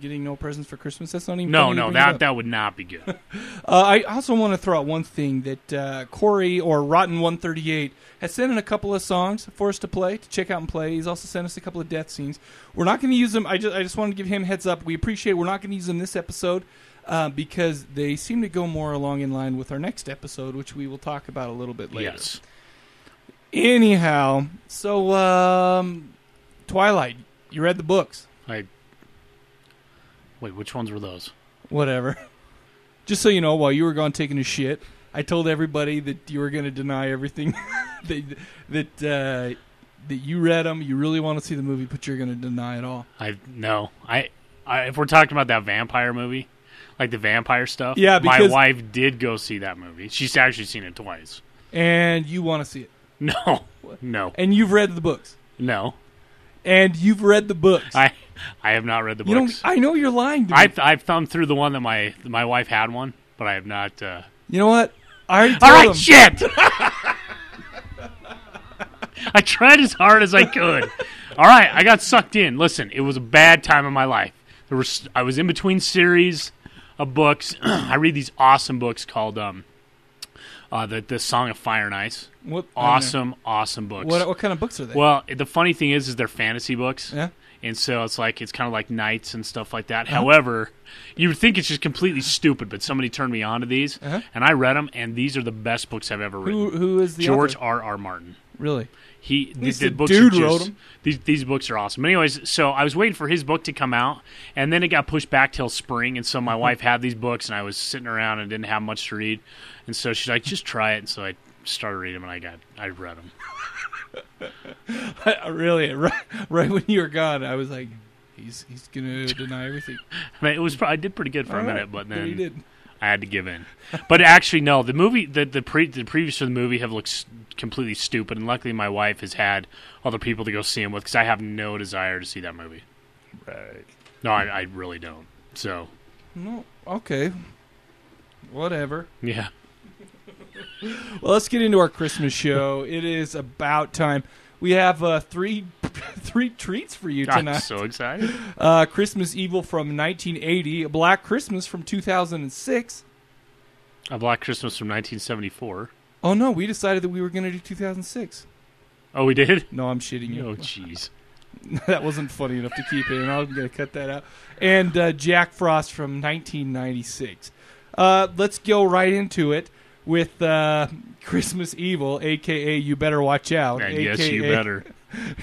Getting no presents for Christmas. That's not even. No, no, that that would not be good. (laughs) Uh, I also want to throw out one thing that uh, Corey or Rotten One Thirty Eight has sent in a couple of songs for us to play to check out and play. He's also sent us a couple of death scenes. We're not going to use them. I just I just wanted to give him a heads up. We appreciate. We're not going to use them this episode uh, because they seem to go more along in line with our next episode, which we will talk about a little bit later. yes. Anyhow, so um, Twilight. You read the books. I. Wait, which ones were those? whatever. (laughs) Just so you know, while you were gone taking a shit, I told everybody that you were going to deny everything (laughs) that that uh, that you read them. You really want to see the movie, but you're going to deny it all. I no. I, I if we're talking about that vampire movie, like the vampire stuff. Yeah, my because- wife did go see that movie. She's actually seen it twice. And you want to see it, (laughs) No, no, and you've read the books, no. and you've read the books. I I have not read the you books. I know you're lying to me. I've I've thumbed through the one that my my wife had one, but I have not. Uh... you know what? I All right, him. shit. (laughs) I tried as hard as I could. All right, I got sucked in. Listen, it was a bad time in my life. There was I was in between series of books. (clears throat) I read these awesome books called um, uh, the the Song of Fire and Ice. What, Awesome, awesome books. What what kind of books are they? Well, the funny thing is, is they're fantasy books. Yeah. And so it's like it's kind of like knights and stuff like that. Uh-huh. However, you would think it's just completely stupid, but somebody turned me on to these, Uh-huh. and I read them, and these are the best books I've ever read. who who is the George author? R. R. Martin. Really? He least the, the the books dude are wrote just, 'em. These these books are awesome. Anyways, so I was waiting for his book to come out, and then it got pushed back till spring, and so my mm-hmm. wife had these books, and I was sitting around and didn't have much to read, and so she's like, "Just try it," and so I started reading them, and I got I read them. (laughs) really? Right, right when you were gone, I was like, he's he's gonna deny everything. (laughs) I mean, it was I did pretty good for a All right. minute, but But he then did. I had to give in. But actually, no. The movie, the the pre the previews for the movie have looked s- completely stupid, and luckily my wife has had other people to go see him with because I have no desire to see that movie. Right. No, I, I really don't. So No. Okay. Whatever. yeah, (laughs) Well, let's get into our Christmas show. it is about time. We have uh, three (laughs) three treats for you I'm tonight. so excited. Uh, Christmas Evil from 1980, Black Christmas from 2006. A Black Christmas from 1974. Oh no, we decided that we were going to do 2006. Oh, we did. No, I'm shitting you. Oh, jeez. (laughs) that wasn't funny enough to keep in. I'm going to cut that out. And uh, Jack Frost from 1996. Uh, let's go right into it with uh, Christmas Evil, aka You Better Watch Out. And AKA, yes, you better.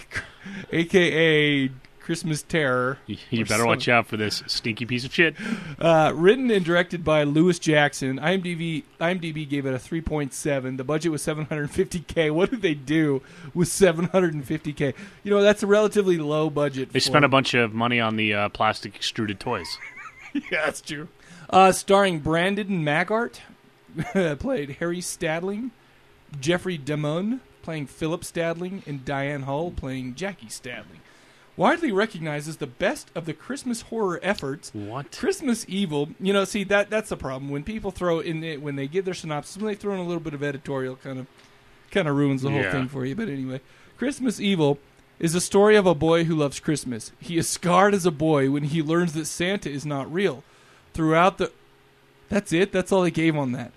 (laughs) aka Christmas Terror. You, you better some- watch out for this stinky piece of shit. Uh, written and directed by Lewis Jackson. IMDb IMDb gave it a 3.7. The budget was 750k. What did they do with 750k? You know that's a relatively low budget. They for- spent a bunch of money on the uh, plastic extruded toys. (laughs) yeah, that's true. Uh, starring Brandon Maggart, (laughs) played Harry Stadling, Jeffrey DeMunn playing Philip Stadling, and Diane Hull playing Jackie Stadling. Widely recognized as the best of the Christmas horror efforts, What? Christmas Evil. You know, see that that's the problem when people throw in it when they give their synopsis when they throw in a little bit of editorial, kind of kind of ruins the whole Yeah. thing for you. But anyway, Christmas Evil is a story of a boy who loves Christmas. He is scarred as a boy when he learns that Santa is not real. Throughout the, that's it. That's all they gave on that.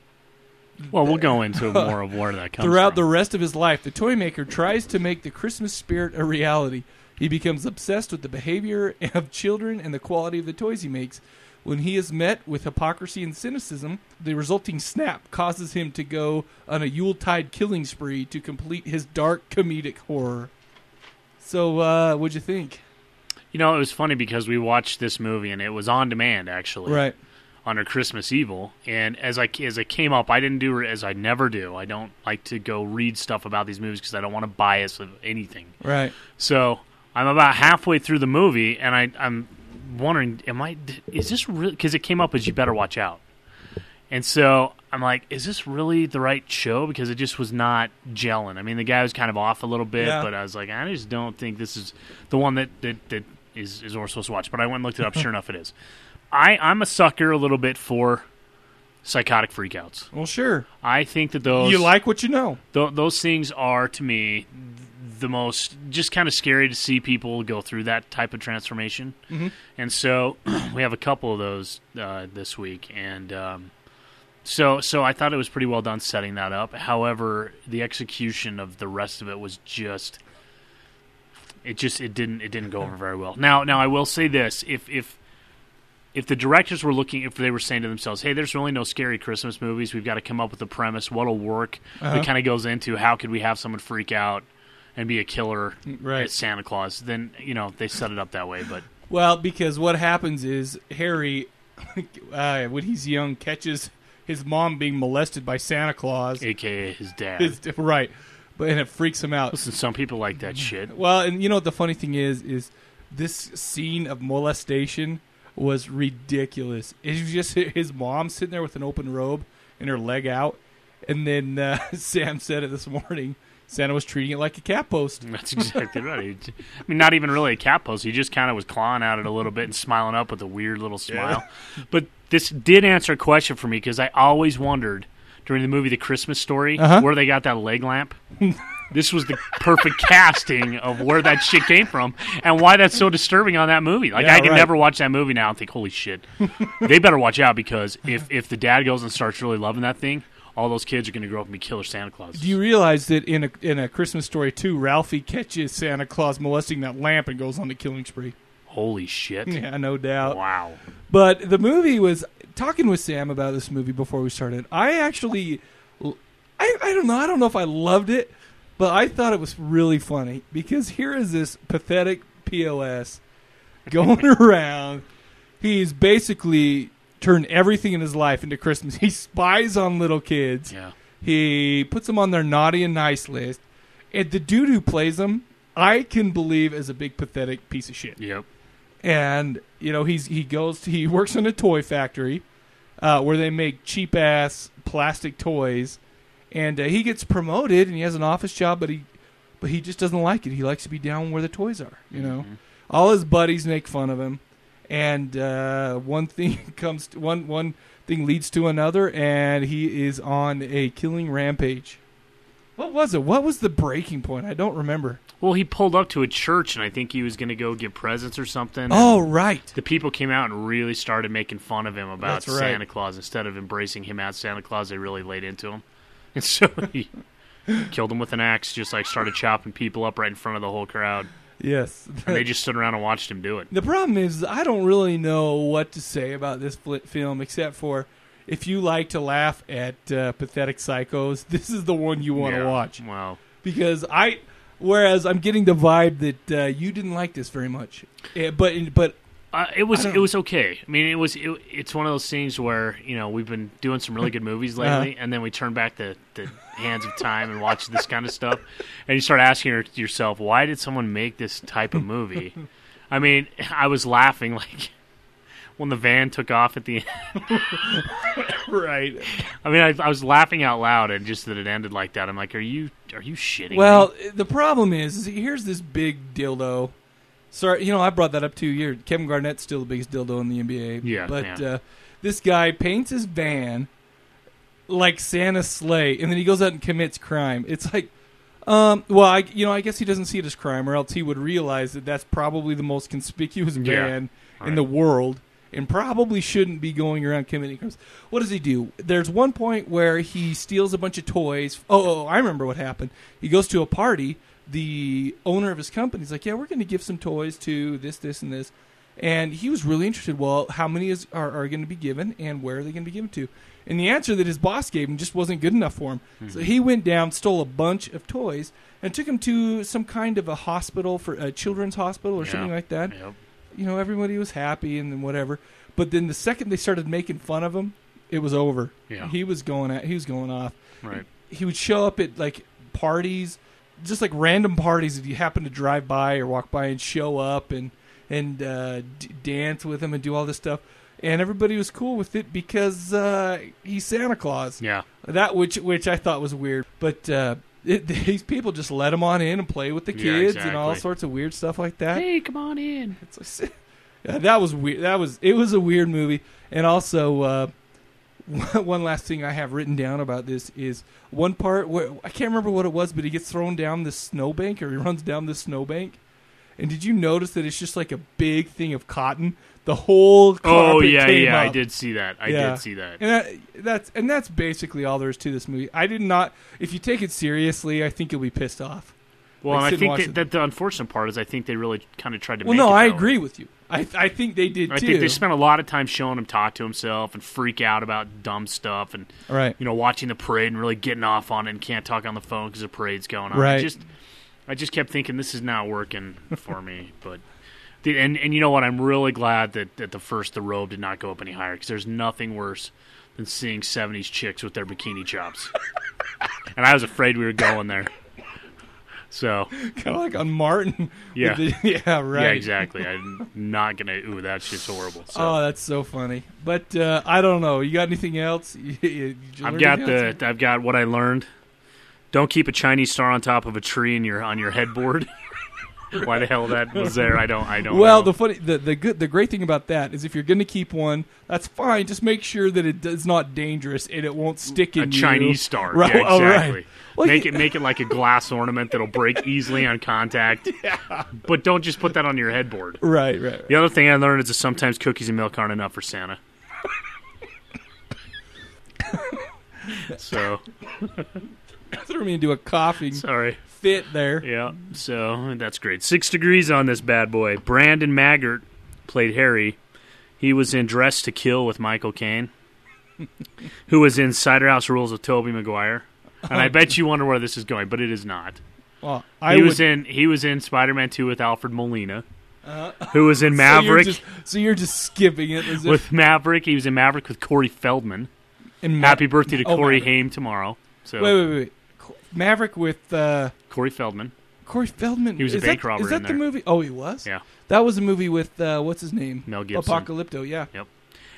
Well, we'll go (laughs) into more of where that comes Throughout from. the rest of his life, the toy maker tries to make the Christmas spirit a reality. He becomes obsessed with the behavior (laughs) of children and the quality of the toys he makes. When he is met with hypocrisy and cynicism, the resulting snap causes him to go on a Yuletide killing spree to complete his dark comedic horror. So, uh, what'd you think? You know, it was funny because we watched this movie and it was on demand actually. Right. On a Christmas Evil, and as I as it came up, I didn't do it as I never do. I don't like to go read stuff about these movies because I don't want to bias of anything. Right. So I'm about halfway through the movie, and I, I'm wondering, am I? Is this really? Because it came up as you better watch out, and so I'm like, is this really the right show? Because it just was not gelling. I mean, the guy was kind of off a little bit, Yeah. but I was like, I just don't think this is the one that that, that is is what we're supposed to watch. But I went and looked it up. (laughs) sure enough, it is. I I'm a sucker a little bit for psychotic freakouts. Well, sure. I think that those You like what you know. Th- those things are to me the most just kind of scary to see people go through that type of transformation. Mhm. And so (clears throat) we have a couple of those uh, this week, and um, so so I thought it was pretty well done setting that up. However, the execution of the rest of it was just it just it didn't it didn't go over very well. Now now I will say this if if if the directors were looking, if they were saying to themselves, "Hey, there's really no scary Christmas movies. We've got to come up with a premise. What'll work?" Uh-huh. That kind of goes into how could we have someone freak out and be a killer Right. Santa Claus? Then you know they set it up that way. But Well, because what happens is Harry, (laughs) uh, when he's young, catches his mom being molested by Santa Claus. AKA his dad. His- right, but and it freaks him out. Listen, some people like that shit. Well, and you know what the funny thing is is this scene of molestation was ridiculous. It was just (laughs) his mom sitting there with an open robe and her leg out, and then uh, (laughs) Sam said it this morning. Santa was treating it like a cat post. (laughs) That's exactly right. I mean, not even really a cat post. He just kind of was clawing at it a little bit and smiling up with a weird little smile. But this did answer a question for me because I always wondered during the movie The Christmas Story Uh-huh. where they got that leg lamp. this was the perfect casting of where that shit came from and why that's so disturbing on that movie. Like Yeah, I can right. never watch that movie now and think, "Holy shit!" they better watch out because if if the dad goes and starts really loving that thing, all those kids are going to grow up and be killer Santa Claus. Do you realize that in a in a Christmas story too, Ralphie catches Santa Claus molesting that lamp and goes on the killing spree? Holy shit! Yeah, no doubt. Wow. But the movie was talking with Sam about this movie before we started. I actually, I, I don't know. I don't know if I loved it, but I thought it was really funny because here is this pathetic POS (laughs) going (laughs) around. He's basically turned everything in his life into Christmas. (laughs) He spies on little kids. Yeah. He puts them on their naughty and nice list. And the dude who plays them, I can believe is a big pathetic piece of shit Yep. and you know he's he goes he (laughs) works in a toy factory uh, where they make cheap ass plastic toys, and uh, he gets promoted and he has an office job, but he but he just doesn't like it. He likes to be down where the toys are. You know, all his buddies make fun of him, and uh, one thing (laughs) comes to, one one thing leads to another, and he is on a killing rampage. What was it? What was the breaking point? I don't remember. Well, he pulled up to a church, and I think he was going to go get presents or something. Oh, right. The people came out and really started making fun of him about right. Santa Claus. Instead of embracing him as Santa Claus, they really laid into him. (laughs) And so he killed him with an axe, just like started chopping people up right in front of the whole crowd. Yes. And they just stood around and watched him do it. The problem is I don't really know what to say about this film except for if you like to laugh at uh, pathetic psychos, (laughs) this is the one you want to Yeah. watch Wow. because I. Whereas I'm getting the vibe that uh, you didn't like this very much, Eh, but but Uh, it was it was okay. I mean, it was it, it's one of those things where you know we've been doing some really good movies (laughs) Uh-huh. lately, and then we turn back the, the hands of time and watch this kind of stuff, and you start asking yourself, why did someone make this type of movie? I mean, I was laughing like when the van took off at the end. right. I mean, I, I was laughing out loud, and just that it ended like that. I'm like, are you are you shitting? Well, me? the problem is, is here's this big dildo. Sorry, you know I brought that up too. You're Kevin Garnett's still the biggest dildo in the NBA. Yeah, but yeah. Uh, this guy paints his van like Santa's sleigh, and then he goes out and commits crime. It's like, um, well, I, you know, I guess he doesn't see it as crime, or else he would realize that that's probably the most conspicuous Yeah, in right. the world, and probably shouldn't be going around committing crimes. What does he do? There's one point where he steals a bunch of toys. Oh, oh, I remember what happened. He goes to a party, the owner of his company is like, yeah, we're going to give some toys to this, this, and this. And he was really interested. Well, how many is, are, are going to be given, and where are they going to be given to? And the answer that his boss gave him just wasn't good enough for him. So he went down, stole a bunch of toys, and took him to some kind of a hospital for a children's hospital or Yeah. something like that. Yep. You know, everybody was happy and then whatever. But then the second they started making fun of him, it was over. Yeah. He was going at, he was going off Right. he would show up at like parties, just like random parties if you happen to drive by or walk by and show up and and uh, d- dance with him and do all this stuff. And everybody was cool with it because uh, he's Santa Claus. Yeah. That which which I thought was weird, but uh, it, (laughs) these people just let him on in and play with the Yeah, kids and all sorts of weird stuff like that. Hey, come on in. It's like, (laughs) yeah, that was weird. That was it was a weird movie. And also, uh, (laughs) one last thing I have written down about this is one part where I can't remember what it was, but he gets thrown down this snowbank or he runs down this snowbank. And did you notice that it's just like a big thing of cotton? The whole Oh carpet yeah, came yeah. I did see that. I Yeah. did see that. And that, that's and that's basically all there is to this movie. I did not. If you take it seriously, I think you'll be pissed off. Well, Like, and I think that, that the unfortunate part is I think they really kind of tried to. Well, make no, it I way. agree with you. I I think they did I too. think they spent a lot of time showing him talk to himself and freak out about dumb stuff and right. you know watching the parade and really getting off on it and can't talk on the phone because the parade's going on. Right. I just I just kept thinking this is not working for me, (laughs) but. The, and and you know what? I'm really glad that, that the first the robe did not go up any higher because there's nothing worse than seeing 70s chicks with their bikini chops. (laughs) and I was afraid we were going there. So kind of like on Martin. Yeah. the- (laughs) yeah, right. yeah, exactly. I'm not gonna. Ooh, that's just horrible. So. Oh, that's so funny. But uh, I don't know. You got anything else? (laughs) You- you- I've got anything else? the I've got what I learned. Don't keep a Chinese star on top of a tree in your on your headboard. (laughs) Why the hell that was there? I don't I don't. Know. Well, know. the funny, the the good, the great thing about that is if you're going to keep one, that's fine. Just make sure that it is not dangerous and it won't stick a in you. Chinese star, Right. yeah, oh, right. exactly. Well, make it make it like a glass ornament that'll break easily on contact. (laughs) Yeah. But don't just put that on your headboard. Right, right, right. The other thing I learned is that sometimes cookies and milk aren't enough for Santa. (laughs) so Threw me into a coughing sorry. Fit there. Yeah, so that's great. Six degrees on this bad boy. Brandon Maggart played Harry. He was in Dress to Kill with Michael Caine, (laughs) who was in Cider House Rules with Tobey Maguire. And I bet you wonder where this is going, but it is not. Well, He I was would, in he was in Spider Man Two with Alfred Molina, Uh, who was in (laughs) so you're Maverick just- So you're just, skipping it. As if, with Maverick. He was in Maverick with Corey Feldman. And Ma- Happy birthday to oh, Corey Maverick. Haim tomorrow. So Wait, wait, wait, wait. Maverick with uh, Corey Feldman. Corey Feldman. He was a is bank that, robber Is that in the there. movie? Oh, he was. Yeah. That was a movie with uh, what's his name? Mel Gibson. Apocalypto. Yeah. Yep.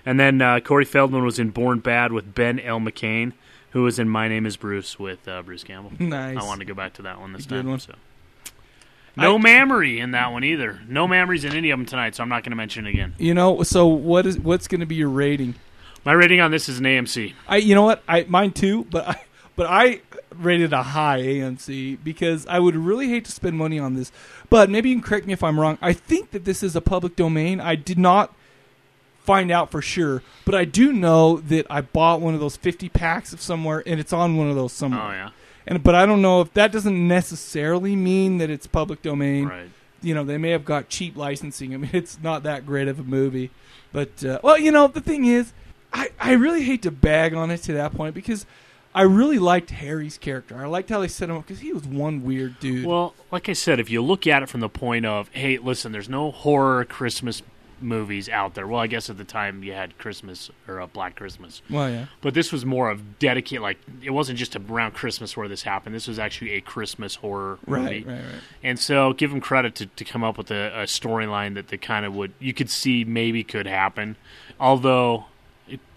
And then uh, Corey Feldman was in Born Bad with Ben L. McCain, who was in My Name Is Bruce with uh, Bruce Campbell. (laughs) Nice. I wanted to go back to that one this Good time. one. So. No I- Mamory in that one either. No Mamory's in any of them tonight, so I'm not going to mention it again. You know, so what is what's going to be your rating? My rating on this is an AMC. I, you know what, I mine too, but I, but I rated a high AMC because I would really hate to spend money on this. But maybe you can correct me if I'm wrong. I think that this is a public domain. I did not find out for sure, but I do know that I bought one of those 50 packs of somewhere, and it's on one of those somewhere. Oh yeah, And but I don't know if that doesn't necessarily mean that it's public domain. right. You know, they may have got cheap licensing. (laughs) I mean, it's not that great of a movie. But uh, well, you know, the thing is, I I really hate to bag on it to that point because I really liked Harry's character. I liked how they set him up because he was one weird dude. Well, like I said, if you look at it from the point of, hey, listen, there's no horror Christmas movies out there. Well, I guess at the time you had Christmas or uh, Black Christmas, Well, yeah. but this was more of dedicate. Like it wasn't just around Christmas where this happened. This was actually a Christmas horror movie. Right, right, right. And so, give him credit to, to come up with a, a storyline that they kind of would you could see maybe could happen. Although,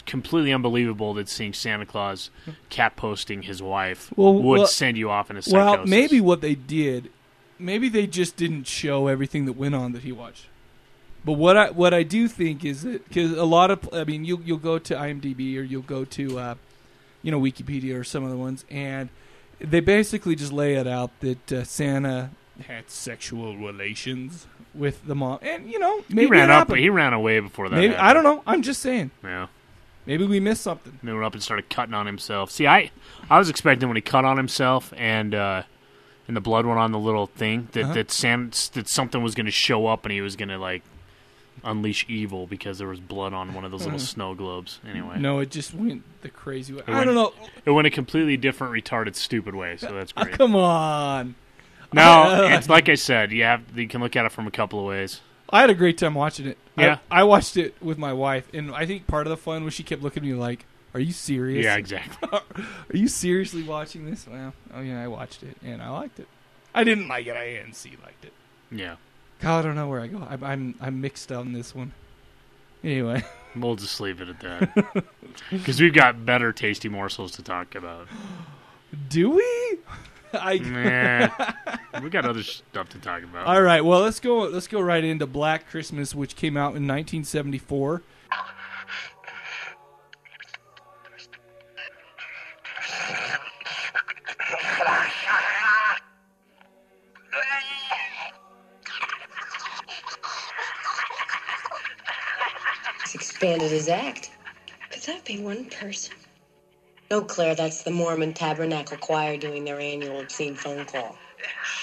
completely unbelievable that seeing Santa Claus cat posting his wife Well, would well- send you off in a psychosis. Well, maybe what they did, maybe they just didn't show everything that went on that he watched. But what I what I do think is that because a lot of I mean you you'll go to IMDb or you'll go to uh, you know Wikipedia or some other ones and they basically just lay it out that uh, Santa had sexual relations with the mom and you know maybe he ran up. happened. He ran away before that. maybe. I don't know. I'm just saying Yeah, maybe we missed something. he went up and started cutting on himself. See, I I was expecting when he cut on himself and uh, and the blood went on the little thing that Uh-huh. that Sam that something was going to show up and he was going to like unleash evil because there was blood on one of those little snow globes. Anyway, No, it just went the crazy way. It I went- don't know. it went a completely different, retarded, stupid way. So that's (laughs) Oh, great. come on. No, (laughs) it's like I said. You have you can look at it from a couple of ways. I had a great time watching it. I- Yeah. I, watched it with my wife, and I think part of the fun was she kept looking at me like, "Are you serious? Yeah, (laughs) exactly. Are you seriously watching this?" Well, oh yeah, I watched it, and I liked it. I didn't like it. I didn't see liked it. Yeah, God, I don't know where I go. I'm I'm, I'm mixed on this one. Anyway, (laughs) we'll just leave it at that (laughs) because we've got better tasty morsels to talk about. do we? (laughs) I Nah, we got other stuff to talk about. All right, well let's go. Let's go right into Black Christmas, which came out in 1974. He's expanded his act. Could that be one person? No, Claire, that's the Mormon Tabernacle Choir doing their annual obscene phone call. (laughs)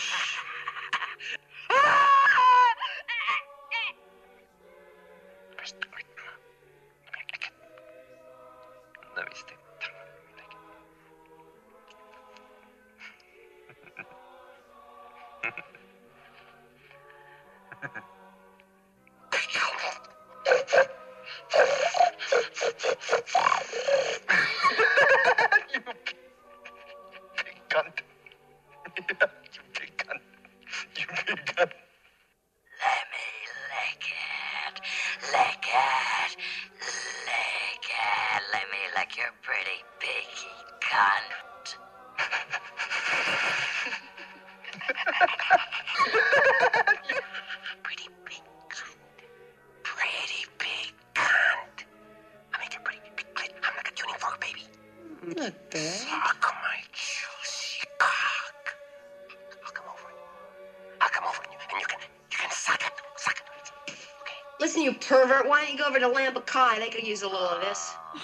over to Lambakai? They could use a little of this. (sighs)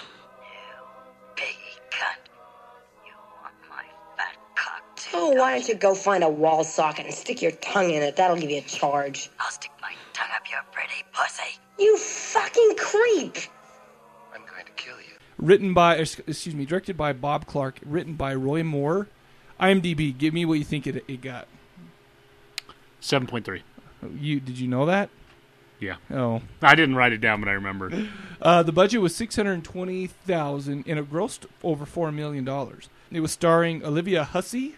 You piggy cunt. You want my fat cock too? Oh, why don't you go find a wall socket and stick your tongue in it? That'll give you a charge. I'll stick my tongue up your pretty pussy. You fucking creep! I'm going to kill you. Written by, er, excuse me, directed by Bob Clark. Written by Roy Moore. IMDb. Give me what you think it, it got. Seven point three. You did you know that? Yeah, Oh, I didn't write it down, but I remember. Uh, the budget was six hundred twenty thousand, and it grossed over four million dollars. It was starring Olivia Hussey.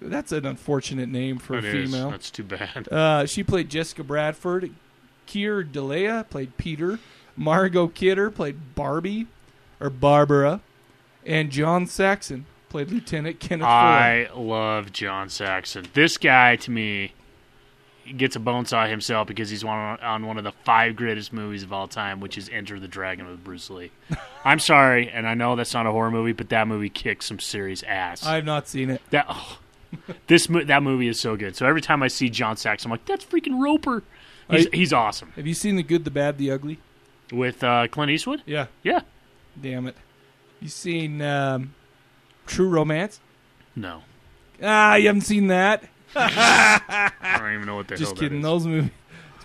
That's an unfortunate name for a is. female. That's too bad. Uh, she played Jessica Bradford. Keir Dullea played Peter. Margot Kidder played Barbie, or Barbara, and John Saxon played Lieutenant Kenneth Ford. I love John Saxon. This guy, to me, gets a bone saw himself because he's one on one of the five greatest movies of all time, which is Enter the Dragon with Bruce Lee. (laughs) I'm sorry, and I know that's not a horror movie, but that movie kicks some serious ass. I have not seen it. that oh, (laughs) this that movie is so good. So every time I see John Saxon, I'm like, that's freaking Roper. He's, I- he's awesome Have you seen The Good, the Bad, the Ugly? with uh, Clint Eastwood. Yeah. Yeah, Damn it. You seen um, True Romance? no, Ah, you haven't seen that? (laughs) I don't even know what the Just hell kidding. that is. Those movies.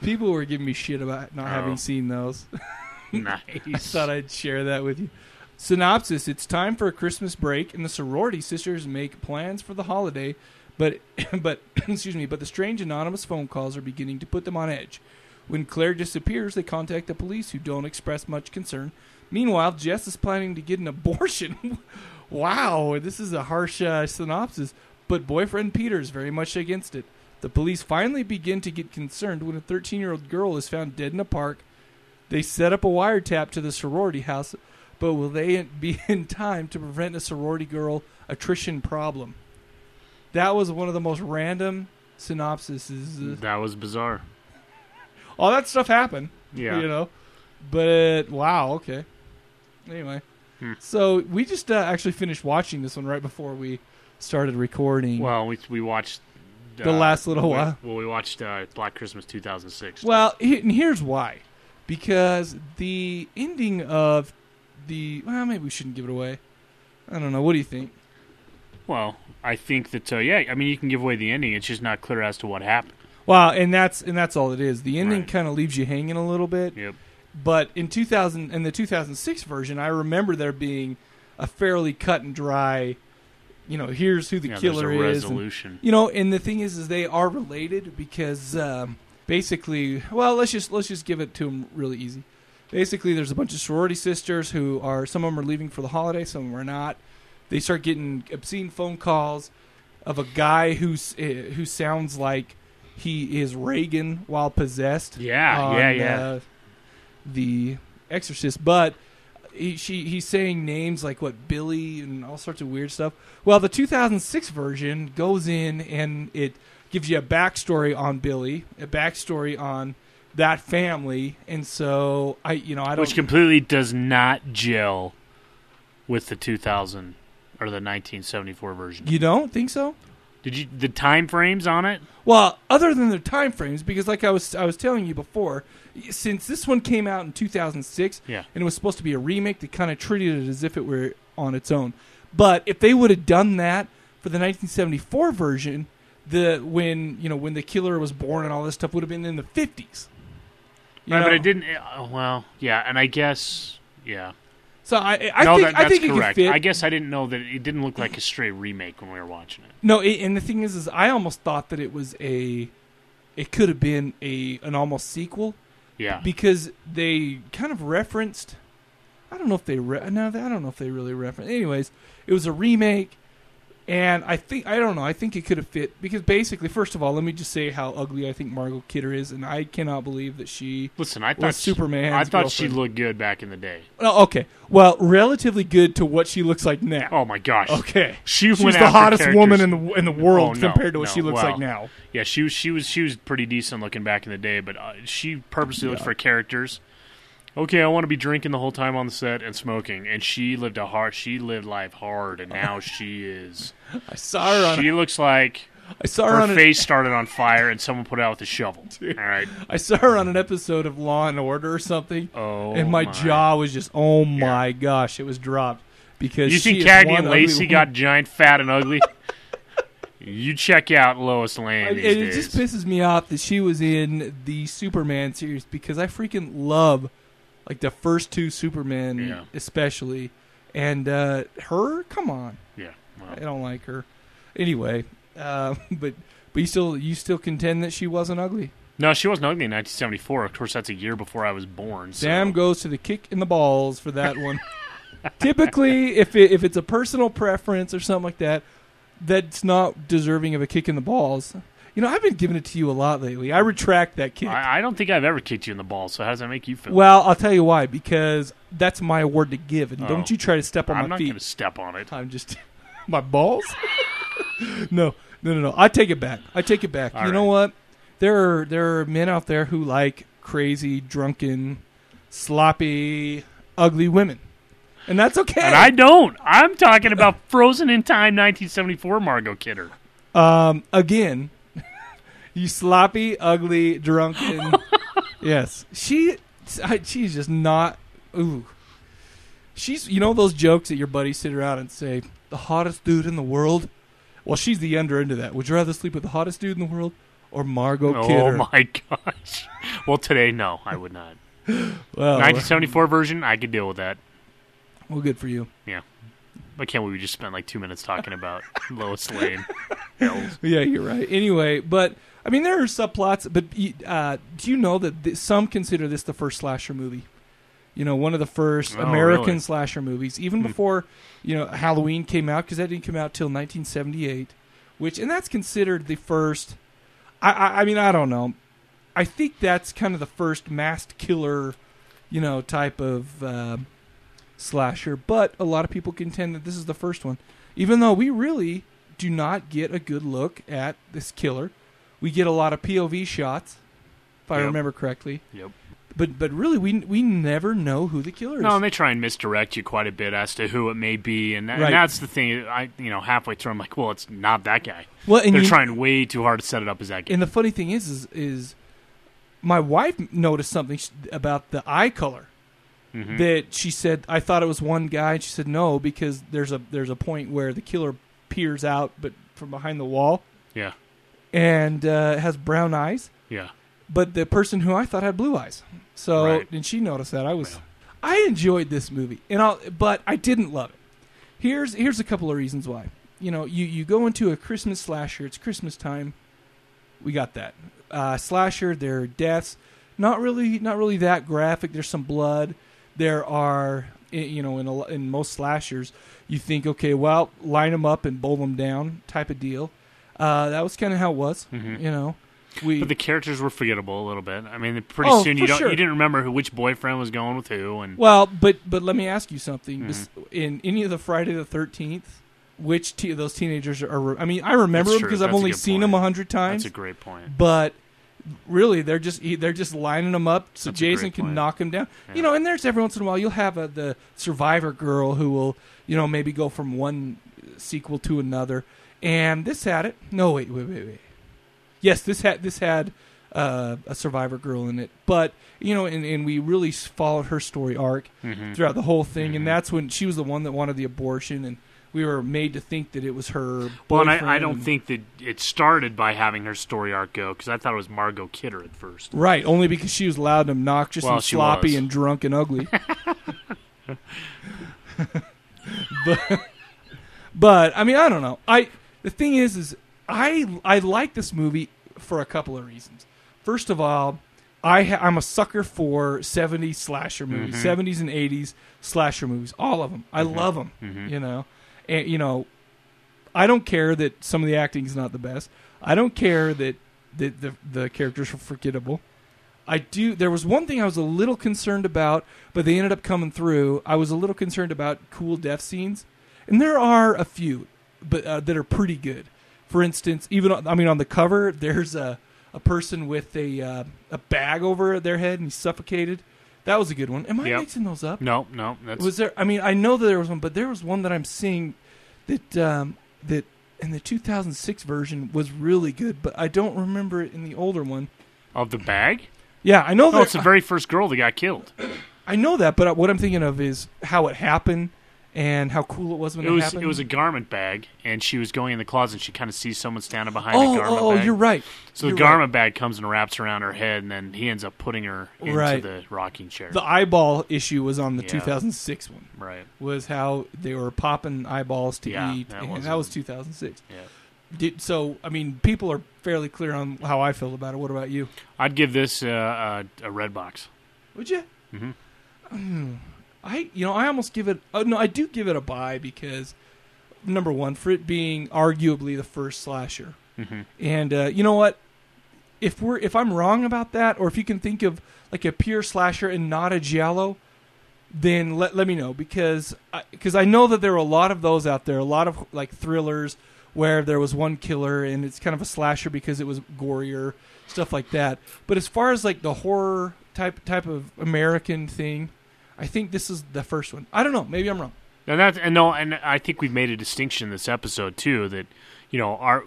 People were giving me shit about not Oh. having seen those. (laughs) nice. I thought I'd share that with you. Synopsis: It's time for a Christmas break, and the sorority sisters make plans for the holiday. But, (coughs) but (coughs) excuse me. But the strange anonymous phone calls are beginning to put them on edge. When Claire disappears, they contact the police, who don't express much concern. Meanwhile, Jess is planning to get an (laughs) abortion. wow, this is a harsh uh, synopsis. But boyfriend Peter is very much against it. The police finally begin to get concerned when a 13 year old girl is found dead in a park they set up a wiretap to the sorority house, but will they be (laughs) in time to prevent a sorority girl attrition problem? That was one of the most random synopses. That was bizarre. All that stuff happened, Yeah. you know. But wow, okay. Anyway, Hmm. so we just uh, actually finished watching this one right before we started recording. Well, we we watched uh, The last little we- while. Well, we watched uh, Black Christmas 2006. Well, and here's why. Because the ending of the well, maybe we shouldn't give it away. I don't know. What do you think? Well, I think that uh, yeah. I mean, you can give away the ending. It's just not clear as to what happened. Well, and that's and that's all it is. The ending Right. kind of leaves you hanging a little bit. Yep. But in 2000 in the 2006 version, I remember there being a fairly cut and dry. You know, here's who the Yeah, killer a is. and- resolution. you know, and the thing is, is they are related because um, basically, well, let's just let's just give it to them really easy. Basically, there's a bunch of sorority sisters who are some of them are leaving for the holiday, some of them are not. They start getting obscene phone calls of a guy who's uh, who sounds like he is Regan while possessed. Yeah, on, yeah, yeah. uh, the Exorcist, but he, she he's saying names like what Billy and all sorts of weird stuff. Well, the 2006 version goes in and it gives you a backstory on Billy, a backstory on that family, and so I you know I don't Which completely does not gel with the 2000 or the 1974 version. you don't think so. Did you the time frames on it? Well, other than the time frames, because like I was I was telling you before, since this one came out in 2006, Yeah. and it was supposed to be a remake, they kind of treated it as if it were on its own. But if they would have done that for the 1974 version, the when you know when the killer was born and all this stuff would have been in the 50s. You Right, but it didn't. Uh, well, yeah, and I guess yeah. So I, I no, think that, I that's think it could correct. I guess I didn't know that it didn't look like a straight remake when we were watching it. No, it, and the thing is, is I almost thought that it was a, it could have been a an almost sequel. Yeah. Because they kind of referenced, I don't know if they re- no, I don't know if they really referenced. Anyways, it was a remake, and I think I don't know. I think it could have fit because basically, first of all, let me just say how ugly I think Margot Kidder is, and I cannot believe that she Listen, I was thought she- Superman. I thought she looked good back in the day. Oh, okay. Well, relatively good to what she looks like now. Oh my gosh. Okay. She She's went the hottest woman in the in the world Oh, no, compared to what no. she looks Well, like now. Yeah, she was she was she was pretty decent looking back in the day, but uh, she purposely looked for characters. Okay, I want to be drinking the whole time on the set and smoking, and she lived a hard. She lived life hard, and now (laughs) she is. I saw her on. She looks like I saw her her on a- face started on fire, and someone put it out with a shovel. (laughs) All right. I saw her on an episode of Law and Order or something. Oh, and my, my. jaw was just oh my gosh, it was dropped because You she think Cagney and Lacey (laughs) got giant, fat, and ugly? you check out Lois Lane. And these it days. just pisses me off that she was in the Superman series because I freaking love like the first two Superman Yeah. especially, and uh, her. Come on, Yeah, well. I don't like her. Anyway, uh, (laughs) but but you still you still contend that she wasn't ugly. No, she wasn't ugly in 1974. Of course, that's a year before I was born. So. Sam goes to the kick in the balls for that one. (laughs) Typically, if it, if it's a personal preference or something like that, that's not deserving of a kick in the balls. You know, I've been giving it to you a lot lately. I retract that kick. I, I don't think I've ever kicked you in the balls. So how does that make you feel? well, I'll tell you why. Because that's my award to give, and Oh. don't you try to step on my balls. I'm my not feet. going to step on it. I'm just (laughs) my balls. (laughs) no, no, no, no. I take it back. I take it back. All you know what? There are there are men out there who like crazy, drunken, sloppy, ugly women, and that's okay. And I don't. I'm talking about (laughs) Frozen in Time 1974 Margot Kidder. Um, again, you sloppy, ugly, drunken. (laughs) yes, she. I, she's just not. Ooh, she's. You know those jokes that your buddies sit around and say, "The hottest dude in the world." Well, she's the under end of that. Would you rather sleep with the hottest dude in the world or Margot Kidd? Oh Kidder? my (laughs) gosh. Well, today, no, I would not. (gasps) Well, uh, 1974 version, I could deal with that. Well, good for you. Yeah. I can't believe we just spent like two minutes talking about (laughs) Lois Lane. Hells. (laughs) Yeah, you're right. Anyway, but I mean, there are subplots. But uh, do you know that th- some consider this the first slasher movie? You know, one of the first Oh, American really? slasher movies, even Hmm. before you know Halloween came out, because that didn't come out till 1978. Which, and that's considered the first. I, I, I mean, I don't know. I think that's kind of the first masked killer, you know, type of uh, slasher. But a lot of people contend that this is the first one, even though we really do not get a good look at this killer. We get a lot of POV shots, if I remember correctly. Yep. But but really, we we never know who the killer is. No, and they try and misdirect you quite a bit as to who it may be, and, that, Right. and that's the thing. I, you know, halfway through, I'm like, well, it's not that guy. Well, and they're you- trying way too hard to set it up as that guy. And the funny thing is, is, is my wife noticed something about the eye color. Mhm. That she said, I thought it was one guy. And she said no because there's a there's a point where the killer peers out, but from behind the wall, Yeah. and uh, has brown eyes. Yeah. But the person who I thought had blue eyes. So Right. and she noticed that I was. I enjoyed this movie, and I'll, but I didn't love it. Here's here's a couple of reasons why. You know, you you go into a Christmas slasher. It's Christmas time. We got that uh, slasher. There are deaths. Not really, not really that graphic. There's some blood. There are, you know, in a, in most slashers, you think, okay, well, line them up and bowl them down, type of deal. Uh, that was kind of how it was. Mhm. You know, we But the characters were forgettable a little bit. I mean, pretty Oh, soon you don't sure. you didn't remember who, which boyfriend was going with who, and Well, but but let me ask you something. Mhm. Bes- In any of the Friday the Thirteenth, which te- those teenagers are? I mean, I remember That's them because I've only seen point. them a hundred times. That's a great point. But really, they're just they're just lining them up so That's Jason can knock him down. You know, and there's every once in a while you'll have a, the survivor girl who will you know maybe go from one sequel to another. And this had it. No, wait, wait, wait, wait. Yes, this had this had uh, a survivor girl in it, but you know, and, and we really followed her story arc Mhm. throughout the whole thing, Mm-hmm. and that's when she was the one that wanted the abortion, and we were made to think that it was her. Well, and I, I don't and- think that it started by having her story arc go because I thought it was Margot Kidder at first. Right, only because she was loud and obnoxious Well, and sloppy was. and drunk and ugly. (laughs) but, but I mean, I don't know. I the thing is, is I I like this movie for a couple of reasons. First of all, I ha- I'm a sucker for '70s slasher movies, Mhm. '70s and '80s slasher movies, all of them. I Mhm. love them. Mhm. You know, you know, I don't care that some of the acting is not the best. I don't care that that the the characters are forgettable. I do. There was one thing I was a little concerned about, but they ended up coming through. I was a little concerned about cool death scenes, and there are a few, but uh, that are pretty good. For instance, even on, I mean on the cover, there's a a person with a uh, a bag over their head and he's suffocated. That was a good one. Am I Yep. mixing those up? No, no, that's Was there? I mean, I know that there was one, but there was one that I'm seeing that um, that in the 2006 version was really good, but I don't remember it in the older one. of the bag. Yeah, I know No, that. it's the very first girl that got killed. I know that, but what I'm thinking of is how it happened and how cool it was when It it, was happened. it was a garment bag, and she was going in the closet. and She kind of sees someone standing behind Oh, the garment oh, bag. you're right. So You're the garment bag comes and wraps around her head, and then he ends up putting her into Right. the rocking chair. the eyeball issue was on the Yeah. 2006 one. Right. Was how they were popping eyeballs to Yeah, eat, that and that was 2006. Yeah. Did, so, I mean, people are fairly clear on how I feel about it. What about you? I'd give this uh, a, a red box. Would you? Mhm. I, you know, I almost give it. Oh no, I do give it a buy because number one, for it being arguably the first slasher, Mhm. and uh, you know what? If we're if I'm wrong about that, or if you can think of like a pure slasher and not a giallo, then let let me know because because I, know that there are a lot of those out there, a lot of like thrillers where there was one killer and it's kind of a slasher because it was gorier stuff like that. But as far as like the horror type type of American thing, I think this is the first one. I don't know, maybe I'm wrong. And that and no, and I think we've made a distinction in this episode too that you know our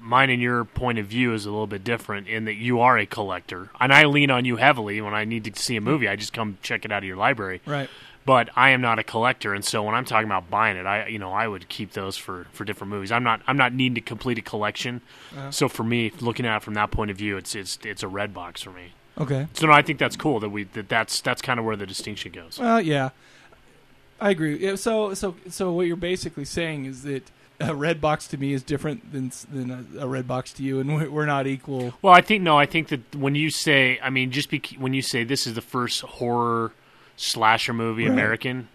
mine and your point of view is a little bit different in that you are a collector, and I lean on you heavily when I need to see a movie. I just come check it out of your library, Right. But I am not a collector, and so when I'm talking about buying it, I you know I would keep those for, for different movies. I'm not I'm not needing to complete a collection, Uh-huh. so for me, looking at it from that point of view, it's it's it's a red box for me. Okay. So no, I think that's cool that we that that's that's kind of where the distinction goes. Well, yeah, I agree. Yeah, So, so, so, what you're basically saying is that a red box to me is different than than a, a red box to you, and we're, not equal. Well, I think no. I think that when you say, I mean, just bec when you say this is the first horror slasher movie Right. American,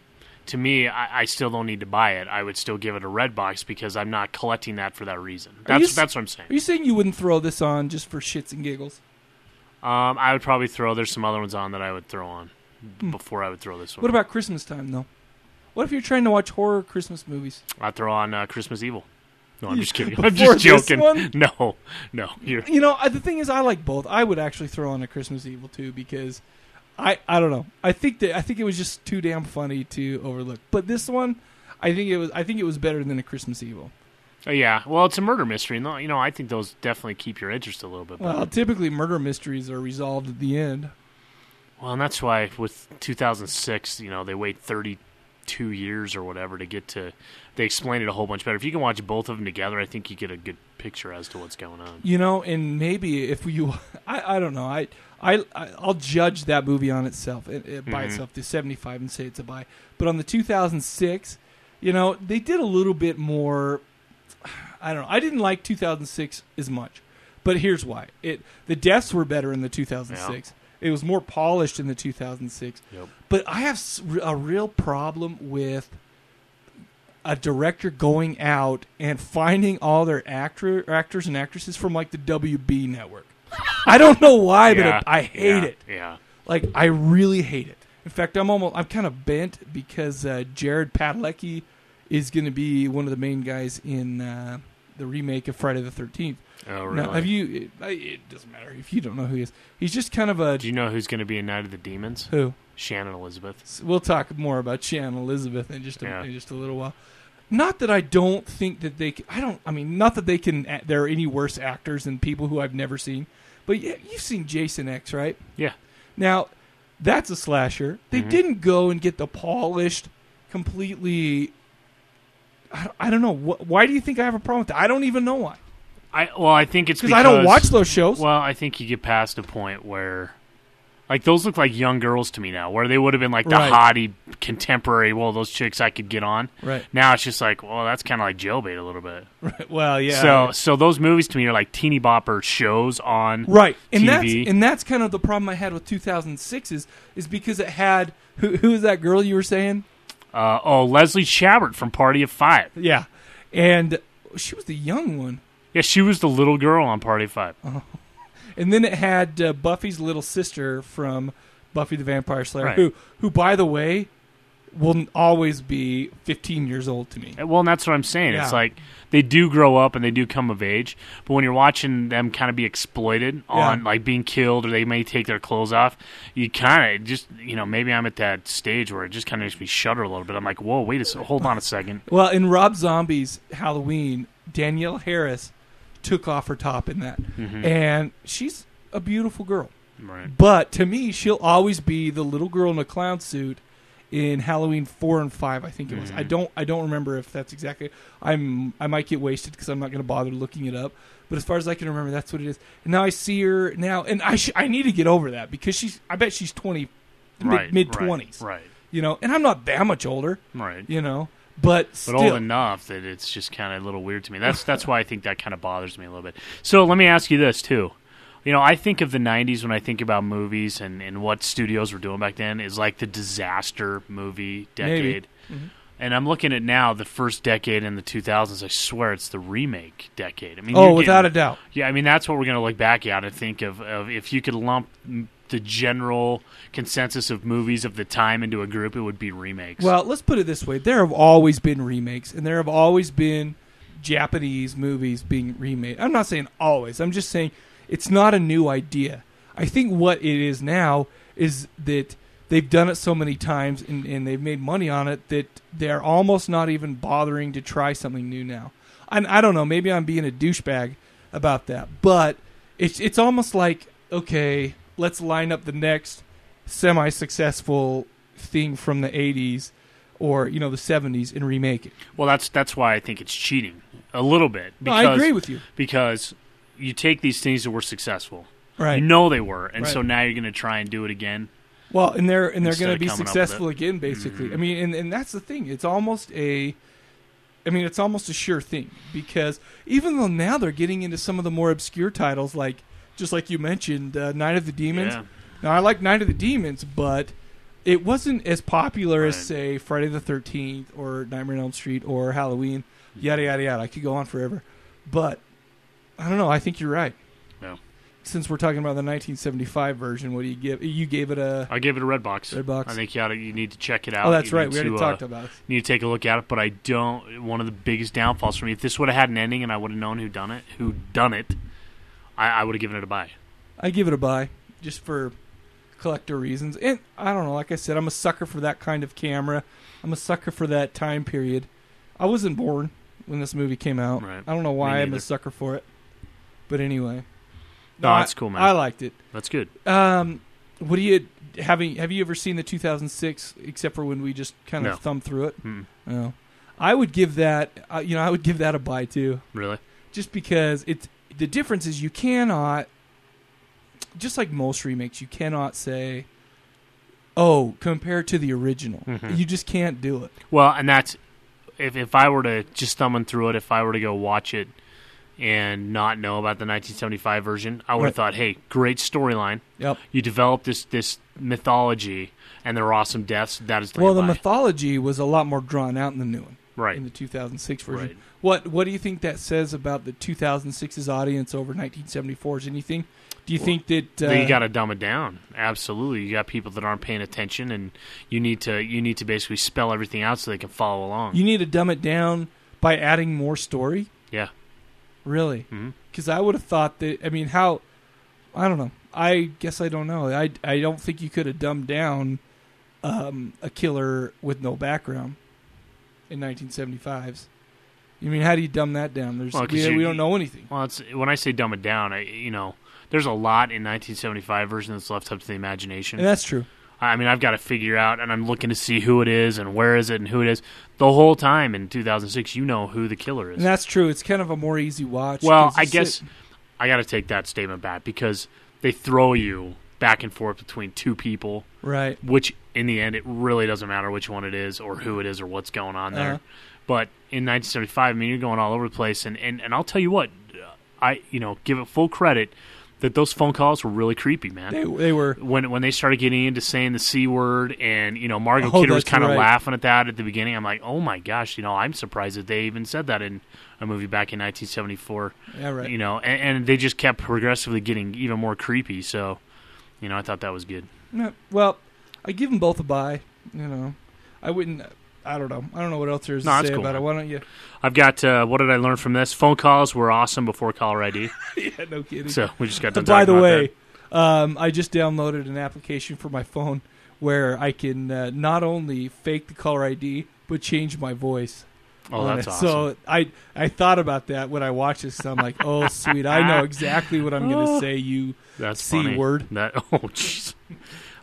to me, I, I still don't need to buy it. I would still give it a red box because I'm not collecting that for that reason. Are you That's that's what I'm saying. Are you saying you wouldn't throw this on just for shits and giggles? Um, I would probably throw. There's some other ones on that I would throw on Hmm. before I would throw this one. What about Christmas time though? What if you're trying to watch horror Christmas movies? I'd throw on uh, Christmas Evil. No, I'm just kidding. I'm before just this joking. one? (laughs) No, no. You're, You know, I- the thing is, I like both. I would actually throw on a Christmas Evil too because I I don't know. I think that I think it was just too damn funny to overlook. But this one, I think it was I think it was better than a Christmas Evil. Uh, yeah. Well, it's a murder mystery. and, You know, I think those definitely keep your interest a little bit. better. Well, typically murder mysteries are resolved at the end. Well, and that's why with 2006, you know, they wait 32 years or whatever to get to. They explain it a whole bunch better. If you can watch both of them together, I think you get a good picture as to what's going on. You know, and maybe if you, (laughs) I, I don't know, I, I, I'll judge that movie on itself, it, it, by Mhm. itself, the seventy-five, and say it's a buy. But on the two thousand six, you know, they did a little bit more. I don't know. I didn't like two thousand six as much, but here's why: it the deaths were better in the two thousand six. It was more polished in the two thousand six. Yep. But I have a real problem with a director going out and finding all their actor actors and actresses from like the WB network. I don't know why, Yeah, but I hate yeah, it. yeah. Like I really hate it. In fact, I'm almost I'm kind of bent because uh, Jared Padalecki is going to be one of the main guys in uh, the remake of Friday the Thirteenth. Oh, Now, really? have you? It, it doesn't matter if you don't know who he is. He's just kind of a. Do you know who's going to be in Night of the Demons? Who? Shannon Elizabeth. We'll talk more about Shannon Elizabeth in just a, Yeah. in just a little while. Not that I don't think that they. I don't. I mean, not that they can. There are any worse actors than people who I've never seen. But yeah, you've seen Jason X, right? Yeah. Now, that's a slasher. They Mhm. didn't go and get the polished, completely. I, I don't know. Why do you think I have a problem with that? I don't even know why. I well, I think it's 'Cause because I don't watch those shows. Well, I think you get past a point where, like, those look like young girls to me now, where they would have been like the Right. hottie contemporary. Well, those chicks I could get on. Right. now, it's just like, well, that's kind of like jailbait a little bit. (laughs) Right. Well, yeah. So, so those movies to me are like teeny bopper shows on Right, and that's and that's kind of the problem I had with 2006 is is because it had who who is that girl you were saying? Uh, oh, Lacey Chabert from Party of Five. Yeah, and she was the young one, Yeah, she was the little girl on Party of Five. and then it had uh, Buffy's little sister from Buffy the Vampire Slayer, Right. who who by the way will always be 15 years old to me. Well, and that's what I'm saying. Yeah. It's like they do grow up and they do come of age, but when you're watching them kind of be exploited on Yeah. like being killed or they may take their clothes off, you kind of just you know maybe I'm at that stage where it just kind of makes me shudder a little bit. I'm like, whoa, wait a second, hold on a second. (laughs) Well, in Rob Zombie's Halloween, Danielle Harris took off her top in that, Mhm. and she's a beautiful girl. Right. But to me, she'll always be the little girl in a clown suit in Halloween four and five. I think it was. I Mhm. don't. I don't remember if that's exactly. I'm. I might get wasted because I'm not going to bother looking it up. But as far as I can remember, that's what it is. And now I see her now, and I sh- I need to get over that because she's. I bet she's twenty, Right, mid right, twenties. right. You know, and I'm not that much older. Right. You know, but But still. old enough that it's just kind of a little weird to me. That's that's why I think that kind of bothers me a little bit. So let me ask you this too. You know, I think of the '90s when I think about movies and, and what studios were doing back then is like the disaster movie decade. Mhm. And I'm looking at now the first decade in the 2000s. I swear it's the remake decade. I mean, Oh, without getting- a doubt. Yeah, I mean that's what we're going to look back at and think of, of if you could lump the general consensus of movies of the time into a group, it would be remakes. Well, let's put it this way: there have always been remakes, and there have always been Japanese movies being remade. I'm not saying always. I'm just saying it's not a new idea. I think what it is now is that they've done it so many times and, and they've made money on it that they're almost not even bothering to try something new now. And I don't know. Maybe I'm being a douchebag about that, but it's it's almost like okay, let's line up the next semi-successful thing from the 80s or you know the 70s and remake it. Well, that's that's why I think it's cheating a little bit. No, I agree with you. because you take these things that were successful, Right. You know they were, and Right. so now you're going to try and do it again. Well, and they're and they're going to be coming up with successful again basically. Mhm. I mean, and and that's the thing. It's almost a I mean, it's almost a sure thing because even though now they're getting into some of the more obscure titles like just like you mentioned, uh, Night of the Demons. Yeah. Now, I like Night of the Demons, but it wasn't as popular as say Friday the 13th or Nightmare on Elm Street or Halloween, yada yada yada. I could go on forever. But I don't know, I think you're right. Yeah. Since we're talking about the 1975 version, what do you give? You gave it a I gave it a red box. Red box. I think you ought to, you need to check it out. Oh, that's You right. We already to, talked uh, about it. You need to take a look at it, but I don't. One of the biggest downfalls for me, if this would have had an ending and I would have known who done it, who done it, I, I would have given it a buy. I give it a buy just for collector reasons. And I don't know, like I said, I'm a sucker for that kind of camera. I'm a sucker for that time period. I wasn't born when this movie came out. Right. I don't know why I'm a sucker for it. But anyway. No, I- that's cool, man. I liked it. That's good. Um what do you having? Have you ever seen the 2006? Except for when we just kind of No. thumbed through it. Mm. No, I would give that. Uh, you know, I would give that a buy too. Really? just because it's the difference is you cannot just like most remakes you cannot say oh compared to the original Mhm. you just can't do it Well, and that's if if I were to just thumbing through it, if I were to go watch it and not know about the 1975 version, I would have Right. thought, "Hey, great storyline. Yep. You developed this this mythology, and there are awesome deaths. That is well the buy. mythology was a lot more drawn out in the new one Right. in the 2006 version Right. what what do you think that says about the 2006's audience over 1974's anything do you think that uh, you got to dumb it down. Absolutely, you got people that aren't paying attention, and you need to you need to basically spell everything out so they can follow along. you need to dumb it down by adding more story yeah, Really? Because I would have thought that. I mean, how? I don't know. I guess I don't know. I I don't think you could have dumbed down um, a killer with no background in 1975's. I mean, how do you dumb that down? There's Well, we, you- we don't know anything. Well, it's when I say dumb it down, I you know, there's a lot in 1975 version that's left up to the imagination. And that's true. I mean, I've got to figure out, and I'm looking to see who it is and where is it and who it is. The whole time in 2006, you know who the killer is. And that's true. It's kind of a more easy watch. Well, I guess sit- I got to take that statement back because they throw you back and forth between two people, Right. Which in the end, it really doesn't matter which one it is or who it is or what's going on there. Uh-huh. But in 1975, I mean, you're going all over the place, and, and, and I'll tell you what, I you know give it full credit that those phone calls were really creepy, man. They, they were when when they started getting into saying the c word, and you know Margot Oh, Kidder was kind of right. laughing at that at the beginning. I'm like, oh my gosh, you know, I'm surprised that they even said that in a movie back in 1974. Yeah, right. You know, and, and they just kept progressively getting even more creepy. So, you know, I thought that was good. No, well, I give them both a buy. You know, I wouldn't. I don't know. I don't know what else there's No, to say cool, about it. Why don't you? I've got uh, what did I learn from this? Phone calls were awesome before caller ID. (laughs) yeah, no kidding. So we just got to. (laughs) By the way, um, I just downloaded an application for my phone where I can uh, not only fake the caller ID but change my voice. Oh, that's it. awesome. So I I thought about that when I watched this. I'm like, oh (laughs) sweet, I know exactly what I'm going to say. You That's c funny. word. That oh jeez.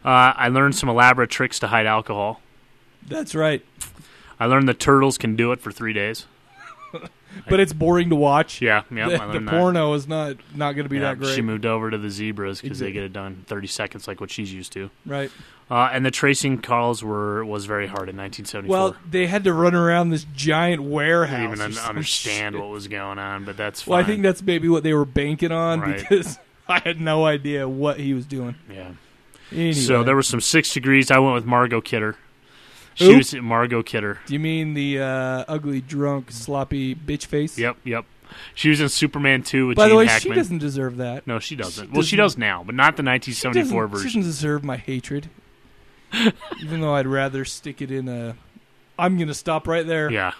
Uh, I learned some elaborate tricks to hide alcohol. That's right. I learned the turtles can do it for three days. (laughs) But it's boring to watch. Yeah, yeah. the, I the learned that. porno is not not going to be Yeah, that great. She moved over to the zebras because they get it done in 30 seconds, like what she's used to. Right. Uh, and the tracing calls were was very hard in 1974. Well, they had to run around this giant I warehouse. didn't even or un- some understand shit. what was going on, but that's fine. Well, I think that's maybe what they were banking on Right. because (laughs) I had no idea what he was doing. Yeah. Anyway. So there were some six degrees. I went with Margot Kidder. She Who? was Margot Kidder. Do you mean the uh, ugly, drunk, sloppy bitch face? Yep, yep. She was in Superman 2 with By Gene the way, Hackman. she doesn't deserve that. No, she doesn't. Well, she does now, but not the She 1974 doesn't, she version. doesn't deserve my hatred. (laughs) Even though I'd rather stick it in a. I'm going to stop right there. Yeah.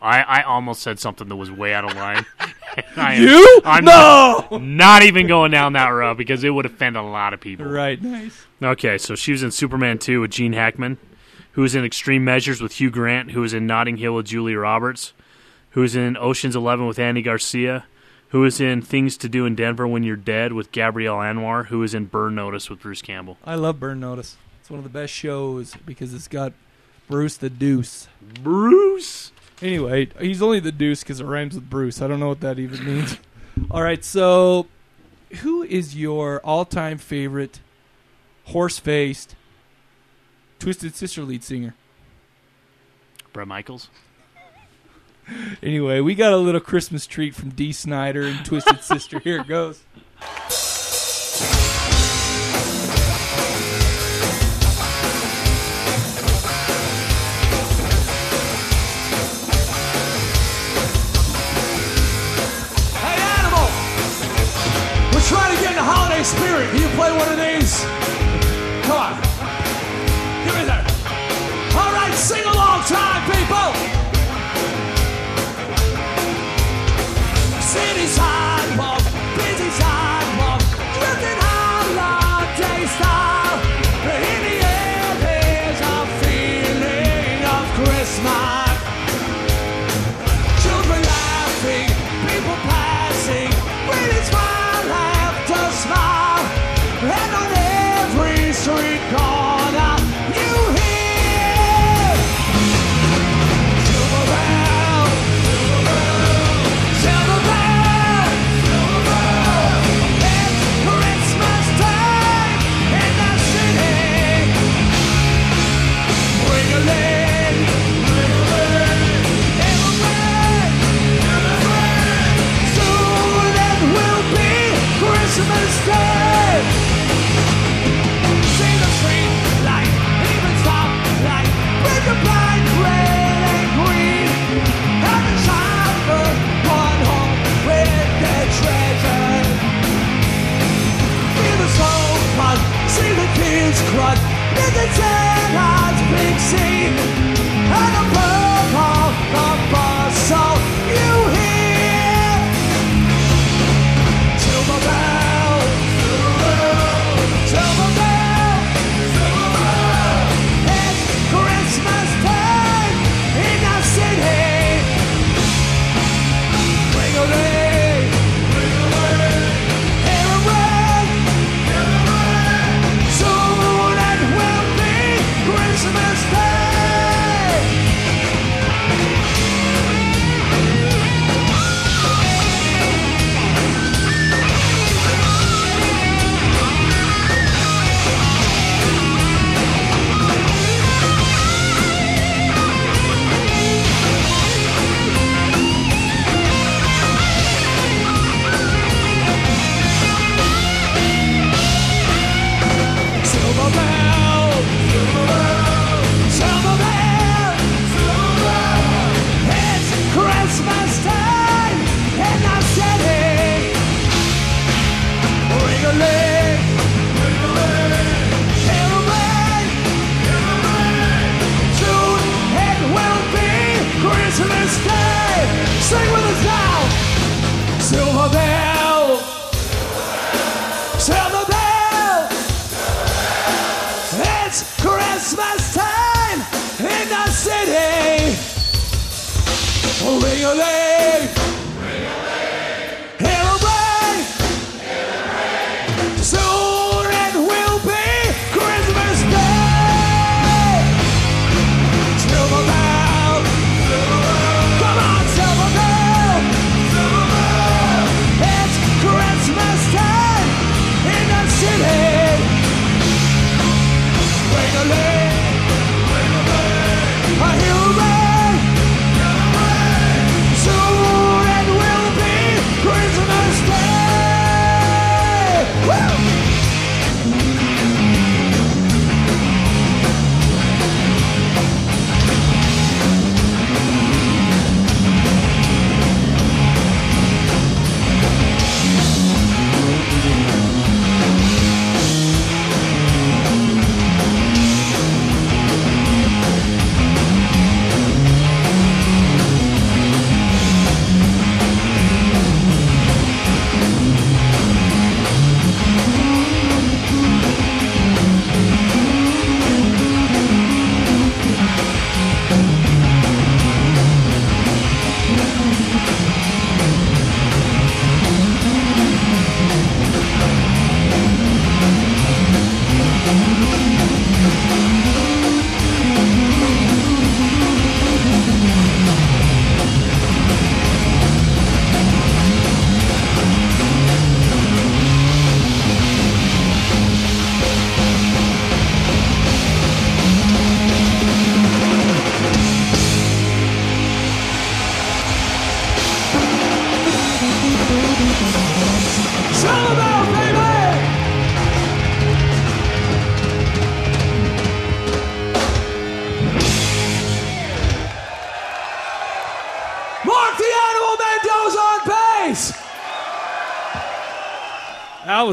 I, I almost said something that was way out of line. (laughs) (laughs) I am- You? I'm No! Not, not even going down that road because it would offend a lot of people. Right, nice. Okay, so she was in Superman 2 with Gene Hackman, who was in Extreme Measures with Hugh Grant, who was in Notting Hill with Julia Roberts, who was in Ocean's 11 with Andy Garcia, who was in Things to Do in Denver When You're Dead with Gabrielle Anwar, who was in Burn Notice with Bruce Campbell. I love Burn Notice. It's one of the best shows because it's got Bruce the Deuce. Bruce? Anyway, he's only the Deuce because it rhymes with Bruce. I don't know what that even (laughs) means. All right, so who is your all-time favorite horse-faced Twisted Sister lead singer? Brett Michaels? Anyway, we got a little Christmas treat from Dee Snider and Twisted (laughs) Sister. Here it goes. Hey, Animal! We're trying to get in the holiday spirit. Can you play one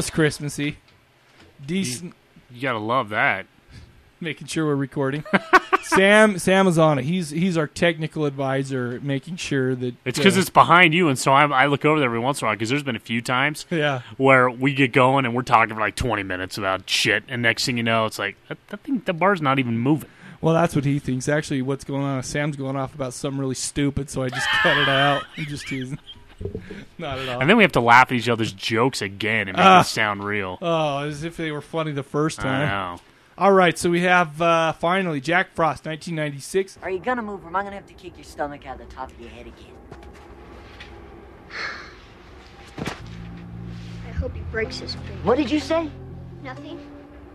was Christmassy. Decent. You gotta love that. (laughs) Making sure we're recording. (laughs) Sam Sam is on it. He's he's our technical advisor, making sure that It's because uh, it's behind you, and so I, I look over there every once in a while because there's been a few times Yeah. where we get going and we're talking for like 20 minutes about shit, and next thing you know, it's like that, that thing, the bar's not even moving. Well, that's what he thinks. Actually, what's going on? Sam's going off about something really stupid, so I just cut it out. I'm just teasing. (laughs) Not at all. And then we have to laugh at each other's jokes again and make it sound real. Oh, as if they were funny the first I time. know. All right, so we have uh, finally Jack Frost, 1996. Are you gonna move or am I gonna have to kick your stomach out of the top of your head again? I hope he breaks his finger. What did you say? Nothing.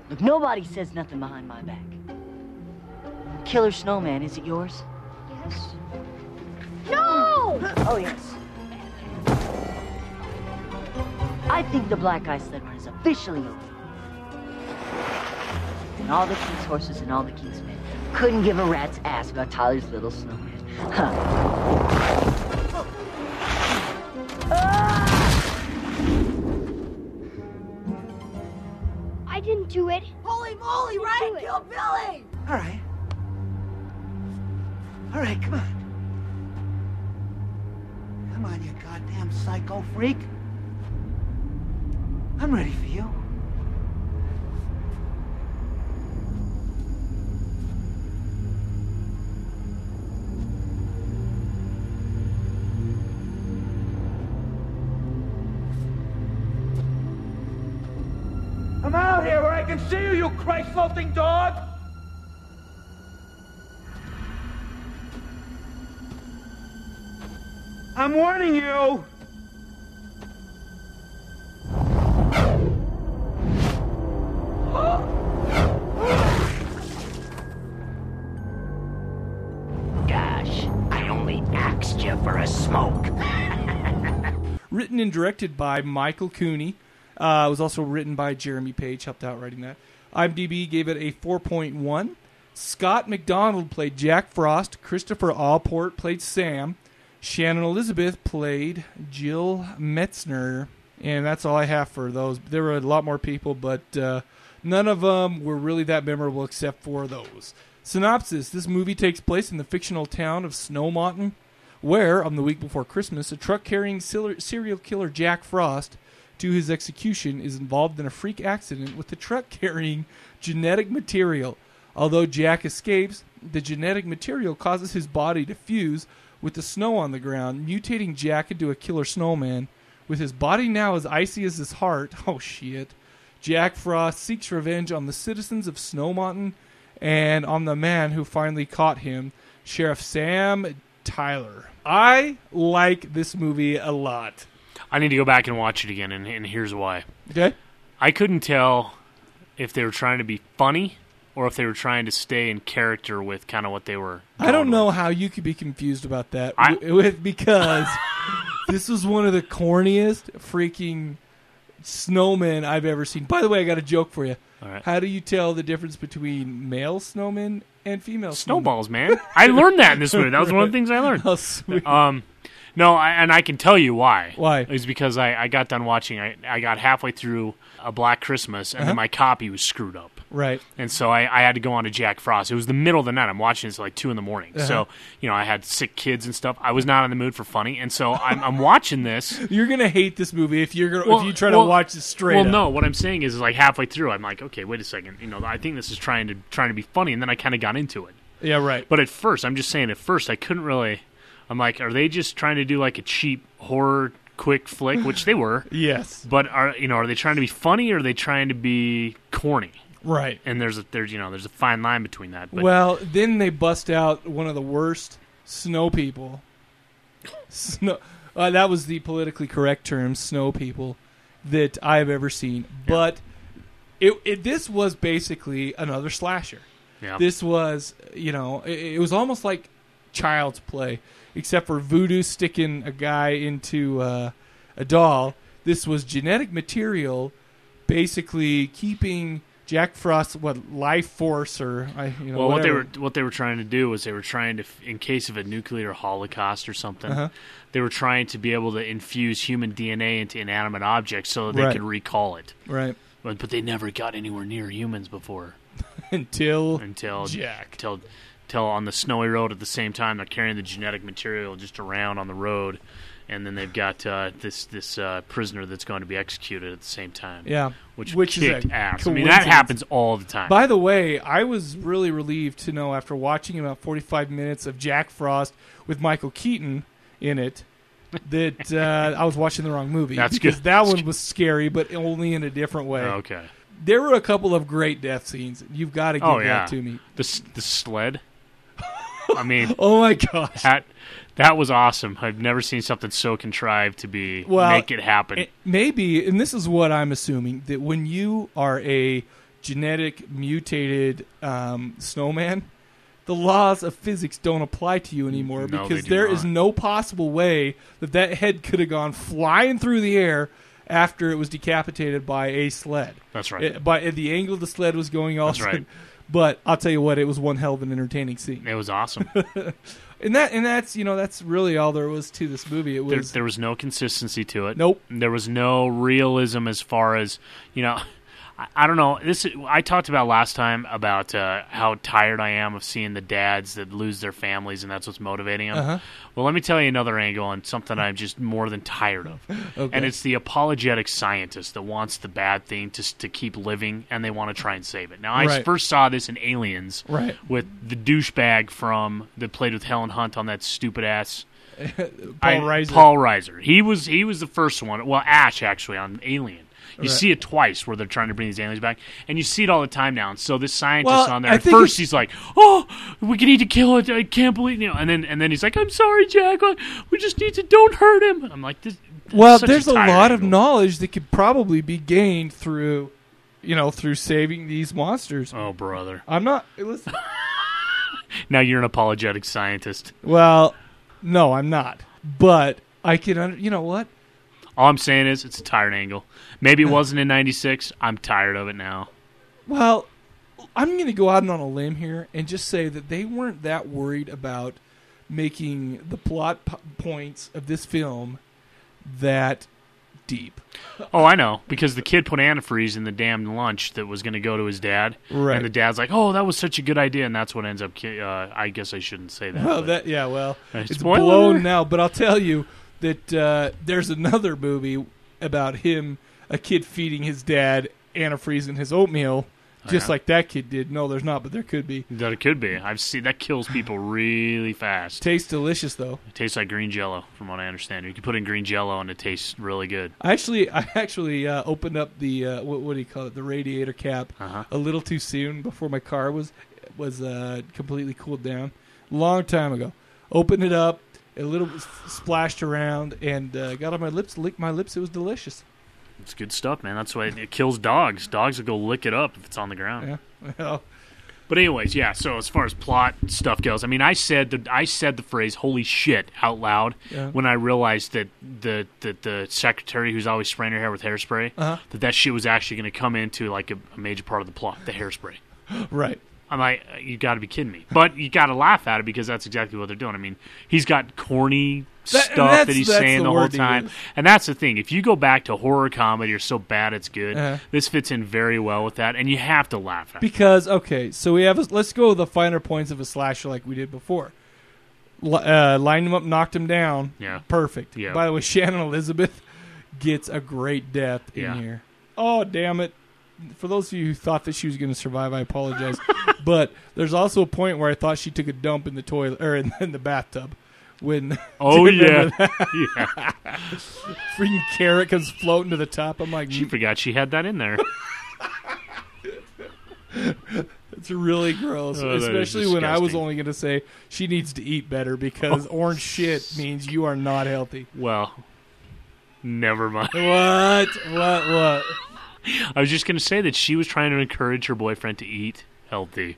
Look, nobody says nothing behind my back. Killer Snowman, is it yours? Yes. No! (gasps) Oh, yes. I think the Black Ice Sled Run is officially over. And all the King's horses and all the King's men couldn't give a rat's ass about Tyler's little snowman. Huh. I didn't do it. Holy moly, Ryan killed Billy! All right. All right, come on. Come on, you goddamn psycho freak. I'm ready for you. I'm out here where I can see you, you Christ-loathing dog! I'm warning you! Gosh, I only asked you for a smoke. (laughs) Written and directed by Michael Cooney. Uh, it was also written by Jeremy Paige, helped out writing that. IMDb gave it a 4.1. Scott MacDonald played Jack Frost. Christopher Allport played Sam. Shannon Elizabeth played Jill Metzner. And that's all I have for those. There were a lot more people, but uh, none of them were really that memorable except for those. Synopsis This movie takes place in the fictional town of Snow Mountain, where, on the week before Christmas, a truck carrying serial killer Jack Frost to his execution is involved in a freak accident with the truck (laughs) carrying genetic material. Although Jack escapes, the genetic material causes his body to fuse with the snow on the ground, mutating Jack into a killer snowman. With his body now as icy as his heart, (laughs) oh shit, Jack Frost seeks revenge on the citizens of Snow Mountain and on the man who finally caught him, Sheriff Sam Tyler. I like this movie a lot. I need to go back and watch it again, and, and here's why. Okay. I couldn't tell if they were trying to be funny or if they were trying to stay in character with kind of what they were. I don't know how you could be confused about that I- with because (laughs) this was one of the corniest freaking snowmen I've ever seen. By the way, I got a joke for you. Right. How do you tell the difference between male snowmen and female Snowballs, man. I learned that in this movie. That was one of the things I learned. Oh, sweet. Um, no, I, and I can tell you why. Why? Is because I, I got done watching. I, I got halfway through a Black Christmas, and Uh-huh. then my copy was screwed up. Right. And so I, I had to go on to Jack Frost. It was the middle of the night. I'm watching this at like two in the morning. Uh-huh. So you know I had sick kids and stuff. I was not in the mood for funny, and so I'm, I'm watching this. (laughs) You're gonna hate this movie if you're gonna Well- if you try well- to watch it straight. Well, up. no. What I'm saying is, is like halfway through, I'm like, okay, wait a second. You know, I think this is trying to trying to be funny, and then I kind of got into it. Yeah, right. But at first, I'm just saying, at first, I couldn't really. I'm like, are they just trying to do like a cheap horror quick flick, which they were? (laughs) Yes. But are you know, are they trying to be funny or are they trying to be corny? Right. And there's a there's you know there's a fine line between that. But well, then they bust out one of the worst snow people. Snow. Uh, that was the politically correct term, snow people, that I've ever seen. But it, it this was basically another slasher. Yeah. This was, you know, it, it was almost like child's play, except for voodoo sticking a guy into uh, a doll. This was genetic material, basically keeping Jack Frost what life force or I you know well, what they were what they were trying to do was they were trying to, in case of a nuclear holocaust or something, Uh-huh. they were trying to be able to infuse human DNA into inanimate objects so that they Right. could recall it. Right. But but they never got anywhere near humans before. (laughs) until until Jack. Until until on the snowy road at the same time they're carrying the genetic material just around on the road, and then they've got uh, this this uh, prisoner that's going to be executed at the same time. Yeah, which which is kicked ass. I mean that happens all the time. By the way, I was really relieved to know after watching about 45 minutes of Jack Frost with Michael Keaton in it that uh, I was watching the wrong movie. That's because good. that That's one was scary, but only in a different way. okay. There were a couple of great death scenes. You've got to give Oh yeah, that to me. the the sled. I mean, (laughs) Oh my gosh. that that was awesome. I've never seen something so contrived to be Well, make it happen. it- maybe, and this is what I'm assuming that when you are a genetic mutated um, snowman, the laws of physics don't apply to you anymore No, because there is no possible way that that head could have gone flying through the air after it was decapitated by a sled. That's right. It, by the angle the sled was going, That's right. (laughs) But I'll tell you what, it was one hell of an entertaining scene. it was awesome. (laughs) And that, and that's you know that's really all there was to this movie. It there, was there was no consistency to it. Nope. There was no realism as far as you know. I, I don't know. This I talked about last time about uh, how tired I am of seeing the dads that lose their families, and that's what's motivating them. Uh-huh. Well, let me tell you another angle on something I'm just more than tired of, (laughs) Okay. and it's the apologetic scientist that wants the bad thing to to keep living, and they want to try and save it. Now, I Right. first saw this in Aliens, Right. with the douchebag from that played with Helen Hunt on that stupid ass. (laughs) Paul I- Reiser. Paul Reiser. He was he was the first one. Well, Ash actually on Alien. You Right. see it twice where they're trying to bring these aliens back, and you see it all the time now. And so this scientist Well, on there, I at first he's like, "Oh, we need to kill it. I can't believe you know." And then and then he's like, "I'm sorry, Jack. We just need to don't hurt him." I'm like, this, Well, there's a, tired lot of knowledge that could probably be gained through, you know, through saving these monsters. Oh, brother. I'm not. Listen. (laughs) (laughs) Now you're an apologetic scientist. well, no, I'm not. But I can. Under, you know what? All I'm saying is it's a tired angle. Maybe it wasn't in '96. I'm tired of it now. Well, I'm going to go out on a limb here and just say that they weren't that worried about making the plot p- points of this film that deep. Oh, I know because the kid put antifreeze in the damn lunch that was going to go to his dad, Right. And the dad's like, "Oh, that was such a good idea," and that's what ends up. ki- Uh, I guess I shouldn't say that. Well, that yeah, well, it's spoiler? blown now. But I'll tell you that uh, there's another movie about him, a kid feeding his dad antifreeze in his oatmeal, Oh, just yeah. like that kid did. No, there's not, but there could be. That it could be. I've seen that kills people really fast. Tastes delicious though. It tastes like green jello, from what I understand. You can put in green jello and it tastes really good. I actually, (laughs) I actually uh, opened up the uh, what, what do you call it, the radiator cap, Uh-huh. a little too soon before my car was was uh, completely cooled down. Long time ago, opened it up, a little splashed around, and uh, got on my lips, licked my lips. It was delicious. It's good stuff, man. That's why it kills dogs. Dogs will go lick it up if it's on the ground. Yeah. Well, But anyways, yeah. So as far as plot stuff goes, I mean, I said the I said the phrase "holy shit" out loud Yeah. when I realized that the that the secretary who's always spraying her hair with hairspray Uh-huh. that that shit was actually going to come into like a, a major part of the plot, the hairspray. (laughs) right. I'm like, you got to be kidding me. But you got to laugh at it because that's exactly what they're doing. I mean, he's got corny That- stuff that he's saying the the, whole time. And that's the thing. If you go back to horror comedy or so bad it's good, Uh-huh. this fits in very well with that. And you have to laugh at it. Because okay, so we have a, let's go with the finer points of a slasher like we did before. Li- uh, lined him up, knocked him down. Yeah. perfect. Yeah. By the way, (laughs) Shannon Elizabeth gets a great death in Yeah. here. Oh damn it! For those of you who thought that she was going to survive, I apologize. (laughs) but there's also a point where I thought she took a dump in the toilet or in, (laughs) in the bathtub. When (laughs) Oh, yeah. Yeah. freaking carrot comes floating to the top. I'm like, She mm. forgot she had that in there. It's really gross, Oh, especially when I was only going to say she needs to eat better because orange shit means you are not healthy. Well, never mind. What? What? What? I was just going to say that she was trying to encourage her boyfriend to eat healthy.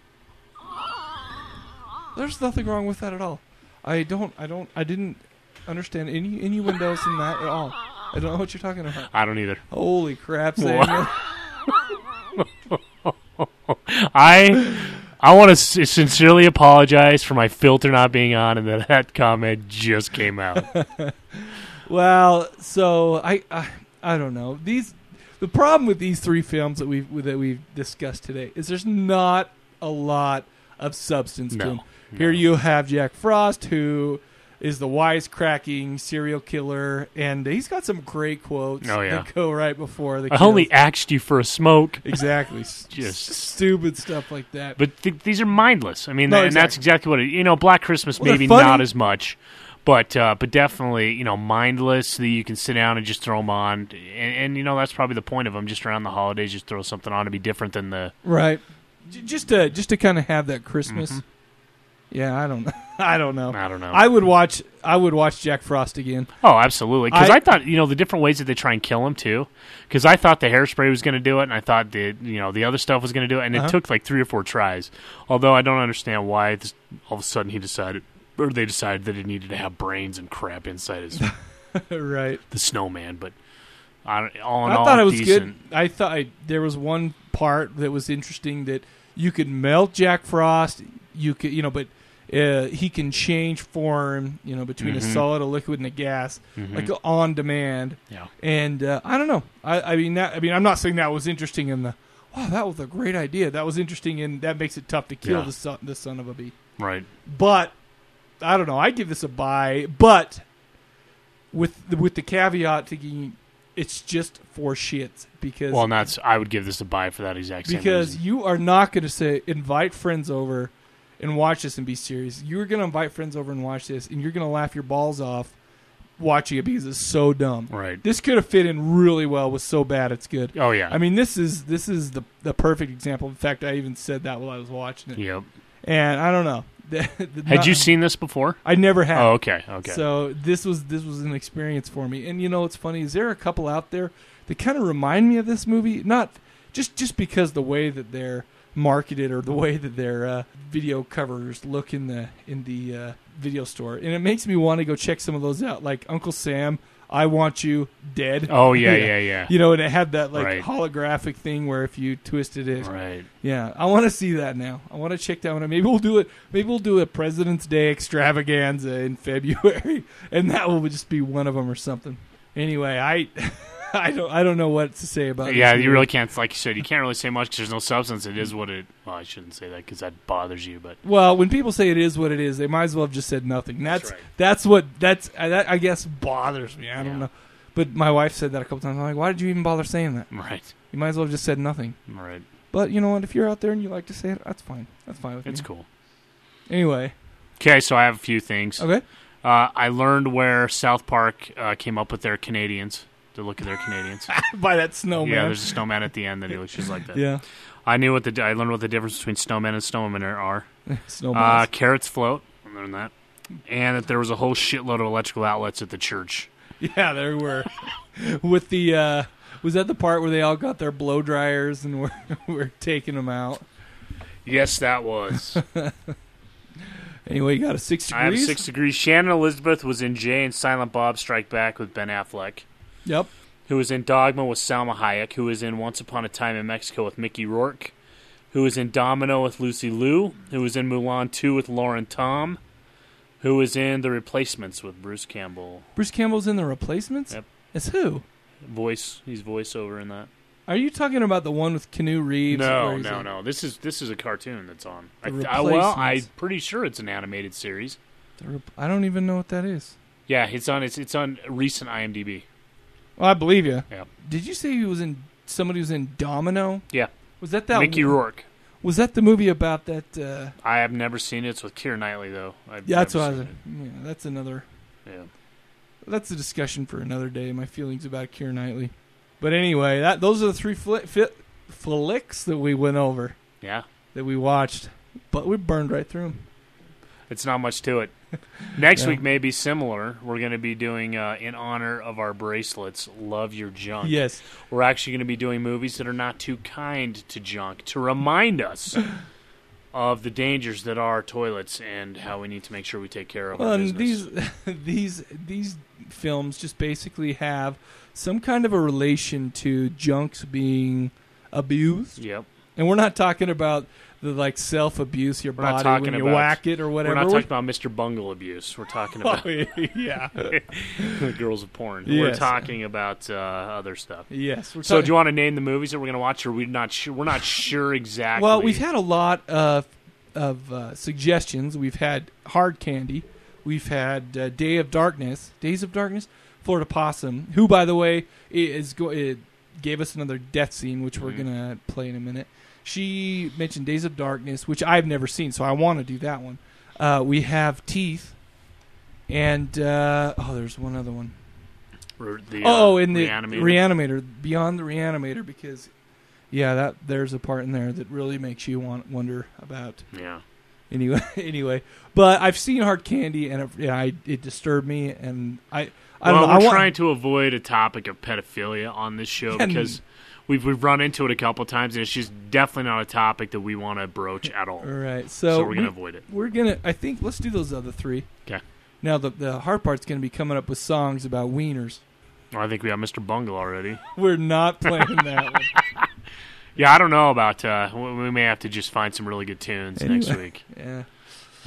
There's nothing wrong with that at all. I don't. I don't. I didn't understand any any innuendos in that at all. I don't know what you're talking about. I don't either. Holy crap? Samuel! (laughs) I I want to sincerely apologize for my filter not being on and that that comment just came out. (laughs) well, so I, I I don't know these. The problem with these three films that we've that we've discussed today is there's not a lot of substance to No, them. Here you have Jack Frost, who is the wisecracking serial killer, and he's got some great quotes Oh, yeah. that go right before the. I only kills. axed you for a smoke. exactly (laughs) S- Just stupid stuff like that. But th- these are mindless. I mean, No, and that's exactly what it. You know, Black Christmas Well, maybe not as much, but uh, but definitely you know mindless that you can sit down and just throw them on, and, and you know that's probably the point of them. Just around the holidays, just throw something on to be different than the. Right. J- just to just to kind of have that Christmas. Yeah, I don't know. (laughs) I don't know. Mm-hmm. I don't know. I would watch. I would watch Jack Frost again. Oh, absolutely. Because I- I, thought you know the different ways that they try and kill him too. Because I thought the hairspray was going to do it, and I thought the you know the other stuff was going to do it, and Uh-huh. it took like three or four tries. Although I don't understand why this, all of a sudden he decided, or they decided that it needed to have brains and crap inside his (laughs) right. the snowman. But I, all in I all, thought it was decent. good. I thought I, there was one part that was interesting that you could melt Jack Frost. You could, you know, but uh, he can change form, you know, between a Mhm. solid, a liquid, and a gas, Mhm. like on demand. Yeah. And uh, I don't know. I, I mean, that, I mean, I'm not saying that was interesting in the. Wow, that was a great idea. That was interesting, and that makes it tough to kill Yeah. the son, the son of a bee. Right. But I don't know. I give this a buy, but with the, with the caveat thinking it's just for shits because Well, and that's I would give this a buy for that exact same because reason. you are not going to say invite friends over and watch this and be serious. You're going to invite friends over and watch this, and you're going to laugh your balls off watching it because it's so dumb. Right. This could have fit in really well with so bad it's good. Oh, yeah. I mean, this is this is the the perfect example. In fact, I even said that while I was watching it. Yep. And I don't know. (laughs) Had you seen this before? I never have. Oh, okay, okay. So this was this was an experience for me. And you know what's funny is there a couple out there that kind of remind me of this movie, not just just because the way that they're marketed or the way that their uh, video covers look in the in the uh, video store, and it makes me want to go check some of those out, like Uncle Sam. I want you dead. Oh, (laughs) yeah, yeah, yeah. You know, and it had that like Right. holographic thing where if you twisted it, Right. Yeah, I want to see that now. I want to check that one. out. Maybe we'll do it. Maybe we'll do a President's Day extravaganza in (laughs) February, and that will just be one of them or something. Anyway, I (laughs) (laughs) I don't. I don't know what to say about. It. Yeah, you really can't. Like you said, you can't really say much because there's no substance. It is what it. Well, I shouldn't say that because that bothers you. But Well, when people say it is what it is, they might as well have just said nothing. That's that's, what that's uh, that I guess bothers me. I don't know, but my wife said that a couple times. I'm like, why did you even bother saying that? Right. You might as well have just said nothing. Right. But you know what? If you're out there and you like to say it, that's fine. That's fine with me. It's cool. Anyway, okay, so I have a few things. Okay. Uh, I learned where South Park uh, came up with their Canadians. To look at their Canadians. (laughs) by that snowman. Yeah, there's a snowman at the end that he looks just like that. Yeah. I knew what the I learned what the difference between snowmen and snowmen are. (laughs) Snowballs. Uh, carrots float. I learned that, and that there was a whole shitload of electrical outlets at the church. (laughs) Yeah, there were. With the uh was that the part where they all got their blow dryers and were were taking them out? Yes, that was. Anyway, you got a six I have six degrees. Shannon Elizabeth was in Jay and Silent Bob Strike Back with Ben Affleck. Yep. Who was in Dogma with Salma Hayek. Who was in Once Upon a Time in Mexico with Mickey Rourke. Who was in Domino with Lucy Liu. Who was in Mulan 2 with Lauren Tom. Who was in The Replacements with Bruce Campbell. Bruce Campbell's in the replacements. Yep. It's who? Voice. He's voiceover in that. Are you talking about the one with Keanu Reeves? No, no, in- no. This is this is a cartoon that's on. I, I- well, I'm pretty sure it's an animated series. The rep- I don't even know what that is. Yeah, it's on. It's it's on recent IMDb. Well, I believe you. Yeah. Did you say he was in? Somebody was in Domino. Yeah. Was that that Mickey Rourke? Was that the movie about that? Uh, I have never seen it. It's with Keira Knightley though. I've yeah, that's what I was. Yeah, that's another. Yeah. That's a discussion for another day. My feelings about Keira Knightley. But anyway, that those are the three fli- fi- flicks that we went over. Yeah. That we watched, but we burned right through them. It's not much to it. Next Yeah. week may be similar. We're going to be doing uh, in honor of our bracelets. Love your junk. Yes. We're actually going to be doing movies that are not too kind to junk to remind us of the dangers that are toilets and how we need to make sure we take care of Well, business. these (laughs) these these films just basically have some kind of a relation to junks being abused. Yep. And we're not talking about the like self abuse your We're not body talking when you about whack it or whatever. We're not talking about Mr. Bungle abuse. We're talking (laughs) Oh, about yeah. (laughs) the girls of porn. We're Yes. talking about uh, other stuff. Yes, we're So, talking- do you want to name the movies that we're going to watch, or we're not sure? We're not sure exactly. Well, we've had a lot of of uh, suggestions. We've had Hard Candy. We've had uh, Day of Darkness, Days of Darkness, Florida Possum, who, by the way, i- is go- it gave us another death scene, which we're Mhm. gonna play in a minute. She mentioned Days of Darkness, which I've never seen, so I want to do that one. Uh, we have Teeth, and uh, oh, there's one other one. The, oh, uh, in the Reanimator. Reanimator, Beyond the Reanimator, because yeah, that there's a part in there that really makes you want wonder about. Yeah. Anyway, (laughs) anyway, but I've seen Hard Candy, and it, yeah, I, it disturbed me, and I, I well, don't know. we're I want, trying to avoid a topic of pedophilia on this show (laughs) because we've we've run into it a couple times, and it's just definitely not a topic that we want to broach at all. All right, so, we're gonna avoid it. We're gonna. I think let's do those other three. 'Kay. Now the the hard part's gonna be coming up with songs about wieners. Well, I think we have Mr. Bungle already. (laughs) We're not playing that one. (laughs) Yeah, I don't know about. Uh, we we may have to just find some really good tunes next week. yeah.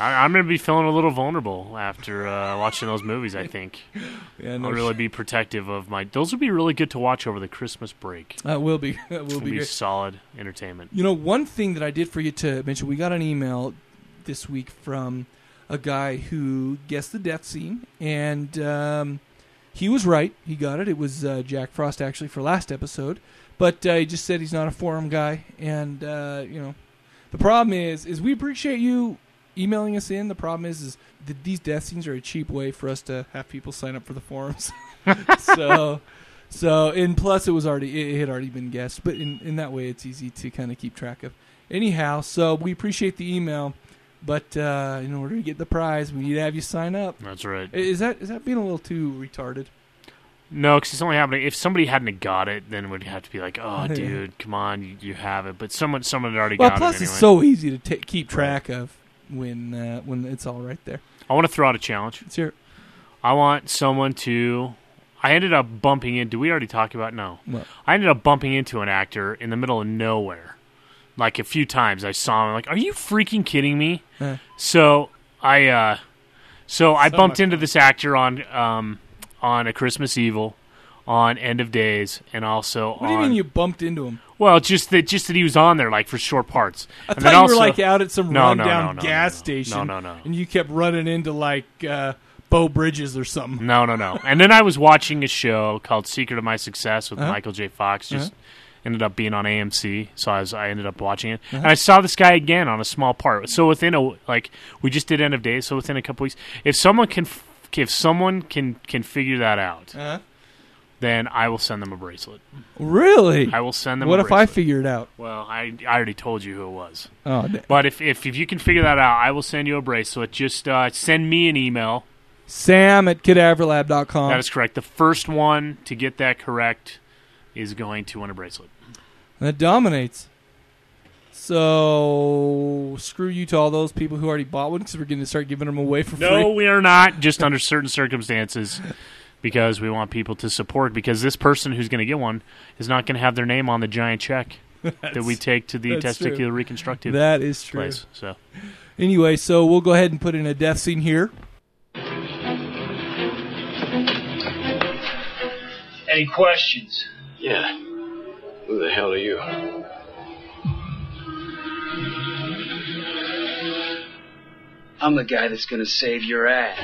I, I'm going to be feeling a little vulnerable after uh, watching those movies. I think. (laughs) Yeah, no I'll really be protective of my. Those would be really good to watch over the Christmas break. That will be. (laughs) That will be be solid entertainment. You know, one thing that I did forget to mention, we got an email this week from a guy who guessed the death scene, and um, he was right. He got it. It was uh, Jack Frost actually for last episode, but uh, he just said he's not a forum guy, and uh, you know, the problem is, is we appreciate you emailing us in. The problem is, is that these death scenes are a cheap way for us to have people sign up for the forums. (laughs) so. So and plus it was already it had already been guessed, but in, in that way it's easy to kind of keep track of. Anyhow, so we appreciate the email, but uh, in order to get the prize, we need to have you sign up. That's right. Is that is that being a little too retarded? No, because it's only happening if somebody hadn't got it, then would have to be like, "Oh, (laughs) dude, come on, you, you have it." But someone, someone had already Well, got plus it anyway. it's so easy to ta keep track of when uh, when it's all right there. I want to throw out a challenge. Let's hear it. I want someone to. I ended up bumping in. Do we already talk about no? What? I ended up bumping into an actor in the middle of nowhere, like a few times. I saw him. Like, are you freaking kidding me? Uh. So I, uh, so I bumped much into this actor on, um, on a Christmas Evil, on End of Days and also What do on. you mean you bumped into him? Well, just that just that he was on there like for short parts. I and thought then you also, were like out at some no, no, rundown no, no, gas no, station. No, no, no. And you kept running into like uh, Beau Bridges or something. No, no, no. And then I was watching a show called Secret of My Success with Uh-huh. Michael J. Fox. Just Uh-huh. ended up being on AMC, so I was I ended up watching it, Uh-huh. and I saw this guy again on a small part. So within a like we just did end of days, so within a couple weeks, if someone can f- if someone can can figure that out, Uh-huh. Then I will send them a bracelet. Really? I will send them. What if I figure it out? Well, I I already told you who it was. Oh, But if, if if you can figure that out, I will send you a bracelet. Just uh, send me an email. Sam at cadaverlab.com. That is correct. The first one to get that correct is going to win a bracelet. That dominates. So screw you to all those people who already bought one because we're going to start giving them away for No, free. No, we are not. Just under certain circumstances, (laughs) because we want people to support. Because this person who's going to get one is not going to have their name on the giant check (laughs) that we take to the That's true. testicular reconstructive. That is true. Place. So Anyway, so we'll go ahead and put in a death scene here. Any questions? Yeah. Who the hell are you? I'm the guy that's gonna save your ass.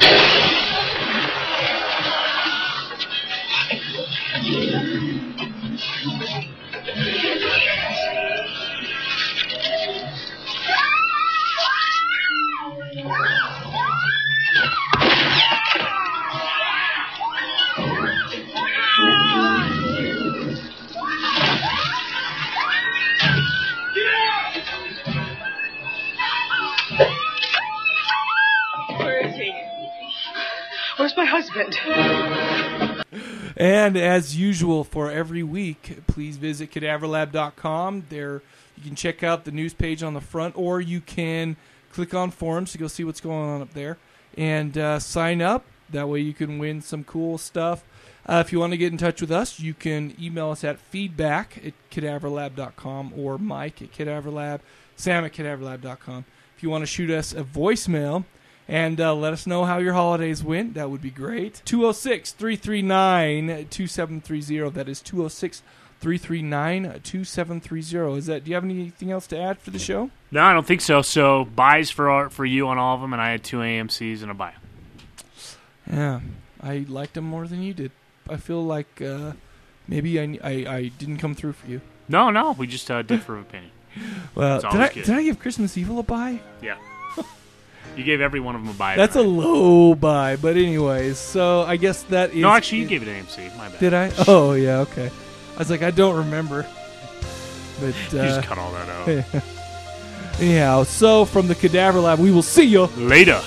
My husband? And as usual for every week, please visit cadaverlab.com. There you can check out the news page on the front, or you can click on forums to go see what's going on up there and uh, sign up. That way you can win some cool stuff. Uh, if you want to get in touch with us, you can email us at feedback at cadaverlab.com or Mike at cadaverlab, Sam at cadaverlab.com. If you want to shoot us a voicemail and uh, let us know how your holidays went, that would be great. 206 339 2730. That is 206 339 2730. Is that, do you have anything else to add for the show? no, I don't think so. So buys for our, for you on all of them, and I had two AMC's and a buy. Yeah, I liked them more than you did. I feel like uh, maybe I, I, I didn't come through for you. No, no, we just uh, differ of opinion. (laughs) Well, did I, good. did I give Christmas Evil a buy? Yeah. You gave every one of them a buy. That's a low buy, but anyways, so I guess that is. No, actually, you gave it AMC. My bad. Did I? (laughs) Oh yeah, okay. I was like, I don't remember. But You uh, just cut all that out. (laughs) Anyhow, so from the Cadaver Lab, we will see you later.